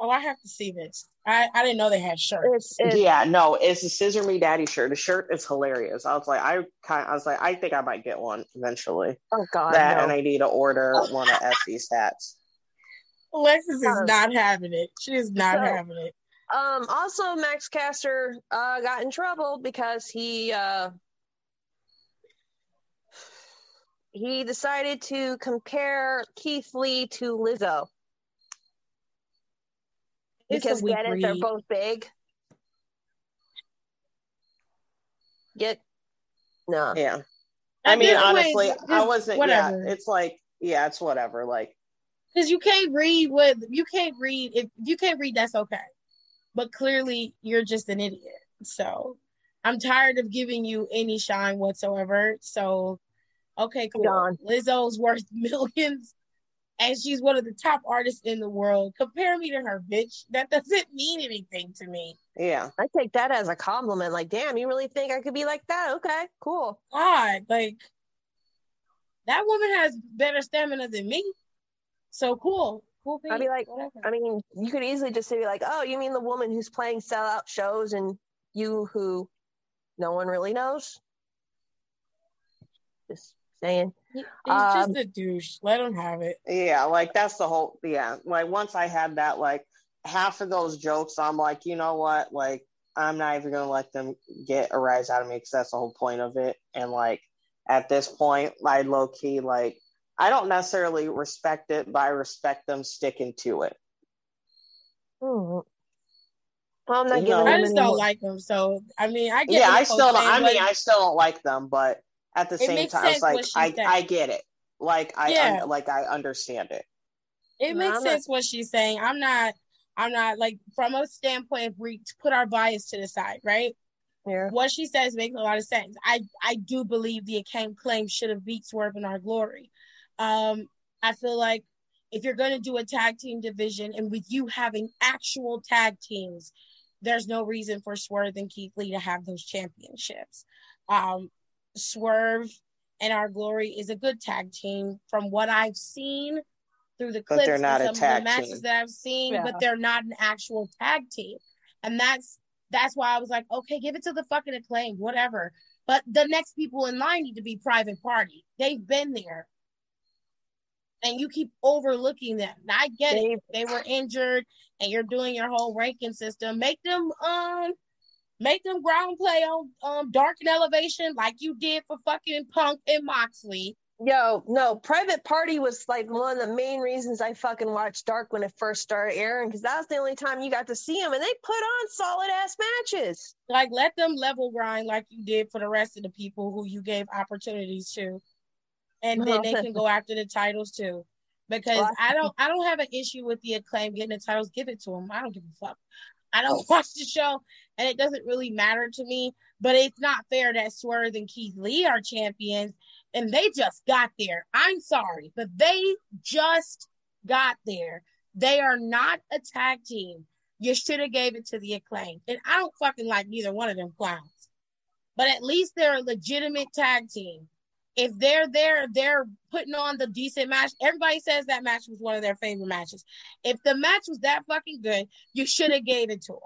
oh, I have to see this. I, I didn't know they had shirts. It's, it's, yeah no it's a scissor me daddy shirt the shirt is hilarious i was like i kind i was like i think i might get one eventually oh god, that no. and i need to order one of Essie's hats Alexis is not having it. She is not so- having it. Um, also, Max Caster uh, got in trouble because he uh, he decided to compare Keith Lee to Lizzo It's a because weak get it, they're both big. Get no, yeah At i mean this honestly it's i wasn't whatever. yeah it's like yeah it's whatever like because you can't read what you can't read. If you can't read, that's okay. But clearly, you're just an idiot. So I'm tired of giving you any shine whatsoever. So okay, cool. Gone. Lizzo's worth millions, and she's one of the top artists in the world. Compare me to her, bitch. That doesn't mean anything to me. yeah I take that as a compliment. Like, damn, you really think I could be like that? Okay, cool. God, like that woman has better stamina than me. So cool, cool. I'd be like, whatever. I mean, you could easily just say like, oh, you mean the woman who's playing sellout shows and you who no one really knows? Just saying. He's um, just a douche. Let him have it. Yeah, like that's the whole yeah. Like once I had that, like half of those jokes, I'm like, you know what? Like I'm not even gonna let them get a rise out of me because that's the whole point of it. And like at this point, I low key like I don't necessarily respect it, but I respect them sticking to it. Hmm. Well, I'm not No. giving I them just any don't like them. So I mean, I get. Yeah, I still don't. I mean, but I still don't like them, but at the It same makes time, it's sense like what I said. I get it. Like I Yeah. un- like I understand it. it No, makes I'm not- sense what she's saying. I'm not. I'm not like from a standpoint if we put our bias to the side, right? Yeah. What she says makes a lot of sense. I I do believe the acclaim claim should have beat Swerve in our glory. Um, I feel like if you're going to do a tag team division and with you having actual tag teams, there's no reason for Swerve and Keith Lee to have those championships. Um, Swerve and Our Glory is a good tag team from what I've seen through the clips they're not a and some of the matches team. that I've seen, Yeah. but they're not an actual tag team. And that's that's why I was like, okay, give it to the fucking acclaim, whatever. But the next people in line need to be private party. They've been there. And you keep overlooking them. Now, I get it. They- They were injured and you're doing your whole ranking system. Make them um make them ground play on um dark and elevation like you did for fucking Punk and Moxley. Yo, no, Private Party was like one of the main reasons I fucking watched Dark when it first started airing because that was the only time you got to see them, and they put on solid ass matches. Like let them level grind like you did for the rest of the people who you gave opportunities to. And then they can go after the titles too. Because I don't I don't have an issue with the acclaim getting the titles. Give it to them. I don't give a fuck. I don't watch the show and it doesn't really matter to me. But it's not fair that Swerve and Keith Lee are champions and they just got there. I'm sorry, but they just got there. They are not a tag team. You should have gave it to the acclaim. And I don't fucking like neither one of them clowns. But at least they're a legitimate tag team. If they're there, they're putting on the decent match. Everybody says that match was one of their favorite matches. If the match was that fucking good, you should have gave it to them.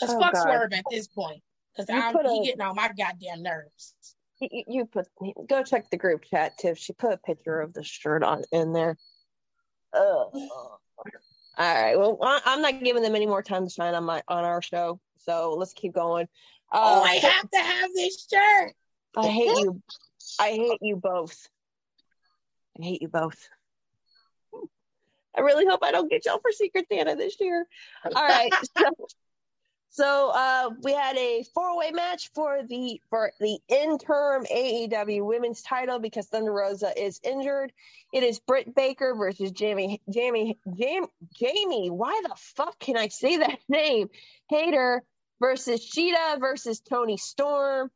Cause Oh, fuck God. Swerve at this point. Cause You I'm he a- getting on my goddamn nerves. You, you- put go check the group chat, Tiff. She put a picture of the shirt on in there. Ugh. All right. Well, I, I'm not giving them any more time to shine on my on our show. So let's keep going. oh, Uh, I have to have this shirt. I hate you. I hate you both. I hate you both. I really hope I don't get y'all for Secret Santa this year. All right. So, so uh, we had a four-way match for the for the interim AEW Women's Title because Thunder Rosa is injured. It is Britt Baker versus Jamie Jamie Jamie Jamie. Why the fuck can I say that name? Hayter versus Shida versus Toni Storm.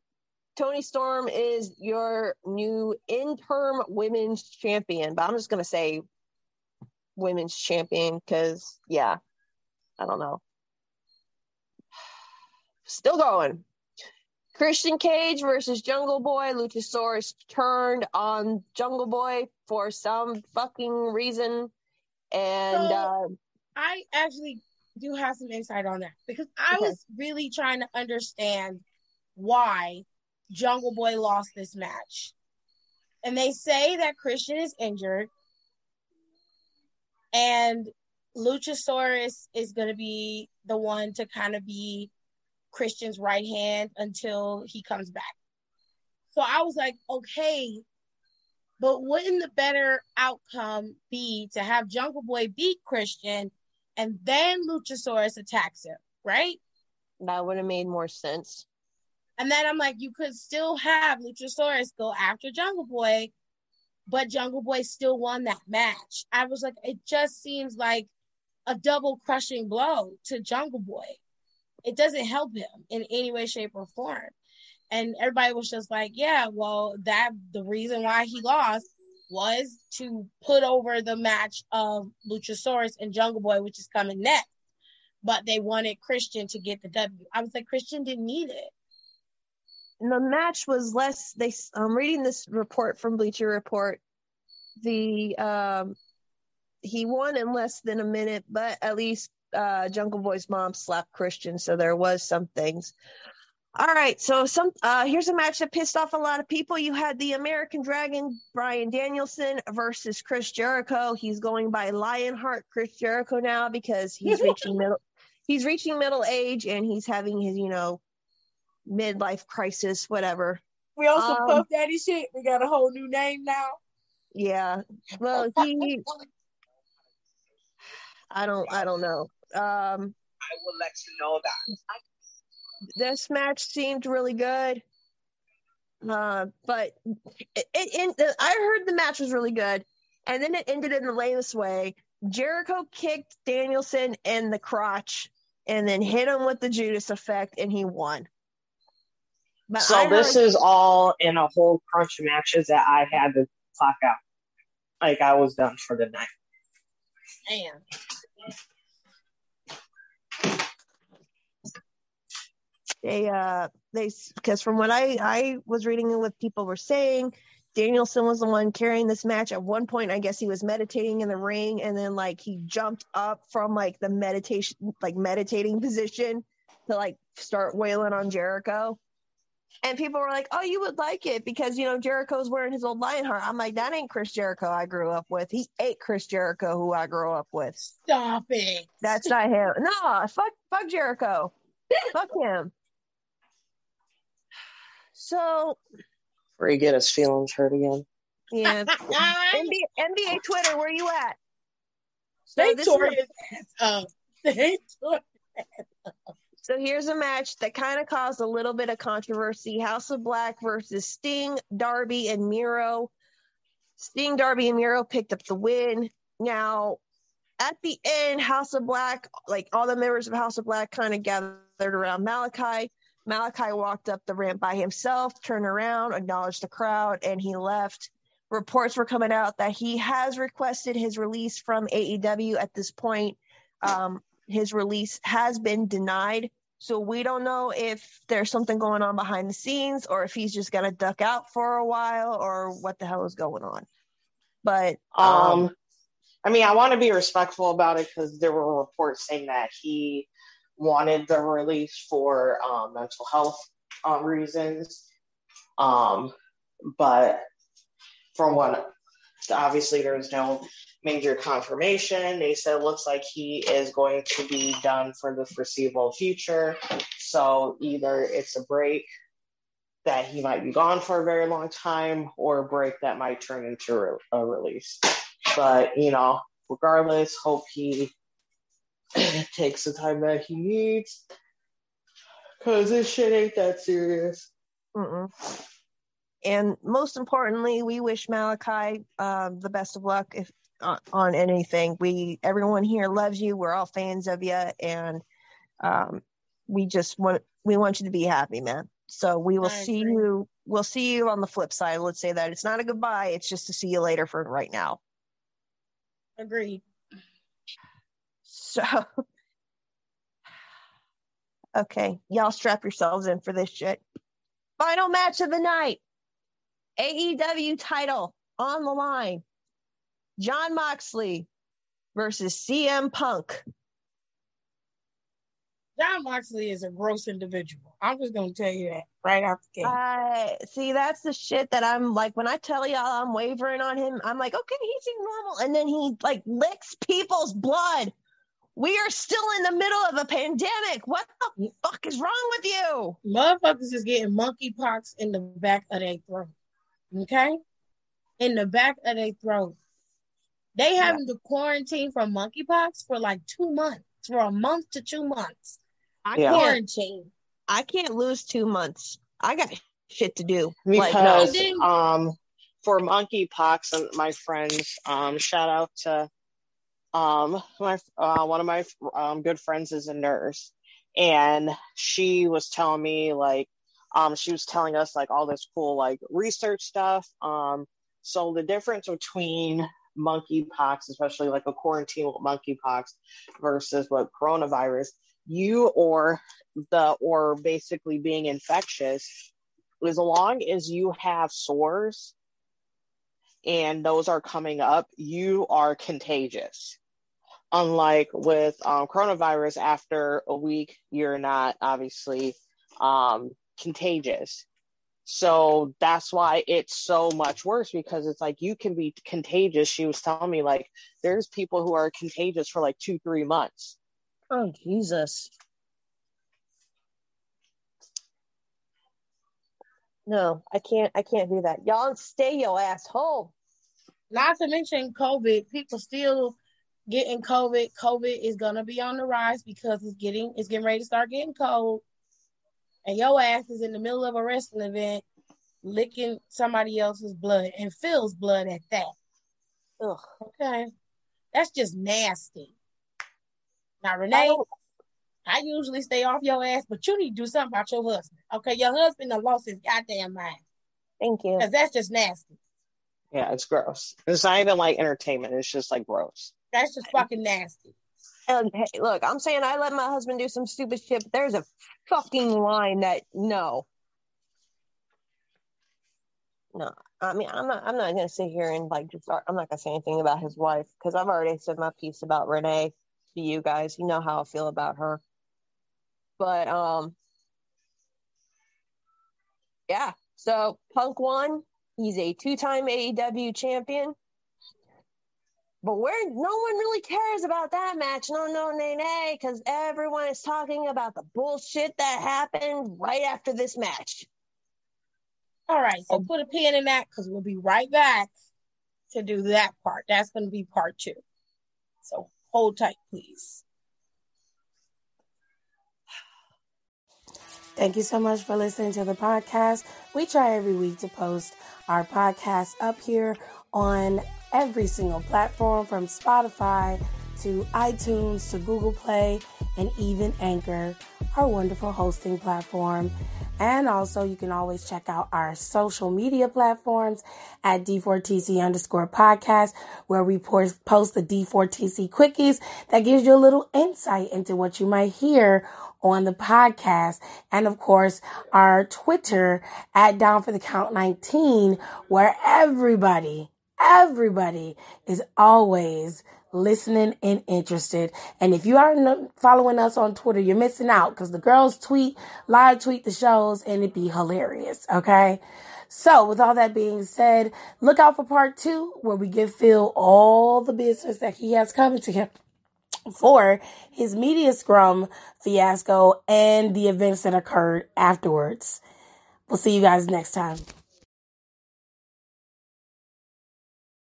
Toni Storm is your new interim women's champion, but I'm just gonna say women's champion because yeah, I don't know. Still going. Christian Cage versus Jungle Boy. Luchasaurus turned on Jungle Boy for some fucking reason. And So- uh, I actually do have some insight on that because I Okay. was really trying to understand why Jungle Boy lost this match. And they say that Christian is injured and Luchasaurus is going to be the one to kind of be Christian's right hand until he comes back. So I was like, okay, but wouldn't the better outcome be to have Jungle Boy beat Christian and then Luchasaurus attacks him, right? that would have made more sense. And then I'm like, you could still have Luchasaurus go after Jungle Boy, but Jungle Boy still won that match. I was like, it just seems like a double crushing blow to Jungle Boy. It doesn't help him in any way, shape, or form. And everybody was just like, yeah, well, that the reason why he lost was to put over the match of Luchasaurus and Jungle Boy, which is coming next. But they wanted Christian to get the W. I was like, Christian didn't need it. The match was less. They. I'm reading this report from Bleacher Report. The um, he won in less than a minute, but at least uh, Jungle Boy's mom slapped Christian, so there was some things. All right, so some uh, here's a match that pissed off a lot of people. You had the American Dragon Brian Danielson versus Chris Jericho. He's going by Lionheart Chris Jericho now because he's reaching middle. He's reaching middle age and he's having his you know midlife crisis, whatever. We also Um, Puff Daddy shit. We got a whole new name now. Yeah. Well, he. I don't. I don't know. Um, I will let you know that. this match seemed really good. Uh, but it, it, it, I heard the match was really good, and then it ended in the lamest way. Jericho kicked Danielson in the crotch, and then hit him with the Judas effect, and he won. But So I this heard- is all in a whole crunch of matches that I had to clock out. Like I was done for the night. Damn. they uh they because from what I I was reading and what people were saying, Danielson was the one carrying this match. At one point, I guess he was meditating in the ring, and then like he jumped up from like the meditation like meditating position to like start wailing on Jericho. And people were like, "Oh, you would like it because you know Jericho's wearing his old Lionheart." I'm like, "That ain't Chris Jericho I grew up with. He ate Chris Jericho, who I grew up with. Stop it. That's not him. No, fuck, fuck Jericho. fuck him." So Where he get his feelings hurt again. yeah, NBA, NBA Twitter, where are you at? So, they this tore his ass up. They tore so here's a match that kind of caused a little bit of controversy: House of Black versus Sting, Darby, and Miro. Sting, Darby, and Miro picked up the win. Now, at the end, House of Black, like all the members of House of Black, kind of gathered around Malakai. Malakai walked up the ramp by himself, turned around, acknowledged the crowd, and he left. Reports were coming out that he has requested his release from AEW at this point. Um, his release has been denied. So we don't know if there's something going on behind the scenes or if he's just going to duck out for a while or what the hell is going on. But um, Um, I mean, I want to be respectful about it because there were reports saying that he wanted the release for um, mental health um, reasons. Um, but from what obviously there's no major confirmation. They said it looks like he is going to be done for the foreseeable future. So either it's a break that he might be gone for a very long time, or a break that might turn into a release. But you know, regardless, hope he takes the time that he needs. Cause this shit ain't that serious. Mm-mm. And most importantly, we wish Malakai uh, the best of luck if on, on anything. We everyone here loves you. We're all fans of you, and um, we just want we want you to be happy, man. So we will I see agree. you. We'll see you on the flip side. Let's say that it's not a goodbye. It's just to see you later for right now. Agreed. So, okay, y'all strap yourselves in for this shit. Final match of the night AEW title on the line. Jon Moxley versus CM Punk. Jon Moxley is a gross individual. I'm just gonna tell you that right out the gate. I see that's the shit that I'm like when I tell y'all I'm wavering on him, I'm like, okay, he's normal. And then he like licks people's blood. We are still in the middle of a pandemic. What the fuck is wrong with you? Motherfuckers is getting monkeypox in the back of their throat. Okay? In the back of their throat. They having to quarantine from monkeypox for like two months, for a month to two months. I Yeah. Quarantine. I can't lose two months. I got shit to do. Like, no. because um for monkeypox and my friends um shout out to um my uh, one of my um good friends is a nurse and she was telling me like um she was telling us like all this cool like research stuff um so the difference between monkeypox especially like a quarantine with monkeypox versus what coronavirus you or the or basically being infectious as long as you have sores and those are coming up, you are contagious. Unlike with um, coronavirus, after a week, you're not obviously um, contagious. So that's why it's so much worse because it's like you can be contagious. She was telling me, like, there's people who are contagious for like two, three months. Oh Jesus. No, I can't I can't do that. Y'all stay your ass home. Not to mention COVID, people still getting COVID. COVID is gonna be on the rise because it's getting it's getting ready to start getting cold. And your ass is in the middle of a wrestling event licking somebody else's blood and Phil's blood at that. Ugh. Okay. That's just nasty. Now Renee, don't- I usually stay off your ass, but you need to do something about your husband. Okay, your husband done lost his goddamn mind. Thank you. Because that's just nasty. Yeah, it's gross. It's not even like entertainment, it's just like gross. That's just fucking nasty. And hey, look, I'm saying I let my husband do some stupid shit, but there's a fucking line that no. No. I mean, I'm not. I'm not gonna sit here and like just. I'm not gonna say anything about his wife because I've already said my piece about Renee to you guys. You know how I feel about her. But um, yeah. So Punk won. He's a two-time AEW champion. But we're no one really cares about that match. No, no, nay, nay, because everyone is talking about the bullshit that happened right after this match. All right, so put a pin in that because we'll be right back to do that part. That's going to be part two. So hold tight, please. Thank you so much for listening to the podcast. We try every week to post our podcast up here on every single platform from Spotify to iTunes to Google Play and even Anchor, our wonderful hosting platform. And also, you can always check out our social media platforms at D4TC underscore podcast, where we post the D4TC quickies that gives you a little insight into what you might hear on the podcast. And of course, our Twitter at Down for the Count 19, where everybody, everybody is always listening and interested. And if you aren't following us on Twitter, you're missing out because the girls tweet, live tweet the shows, and it'd be hilarious. Okay. So, with all that being said, look out for part two where we give Phil all the business that he has coming to him for his media scrum fiasco and the events that occurred afterwards. We'll see you guys next time.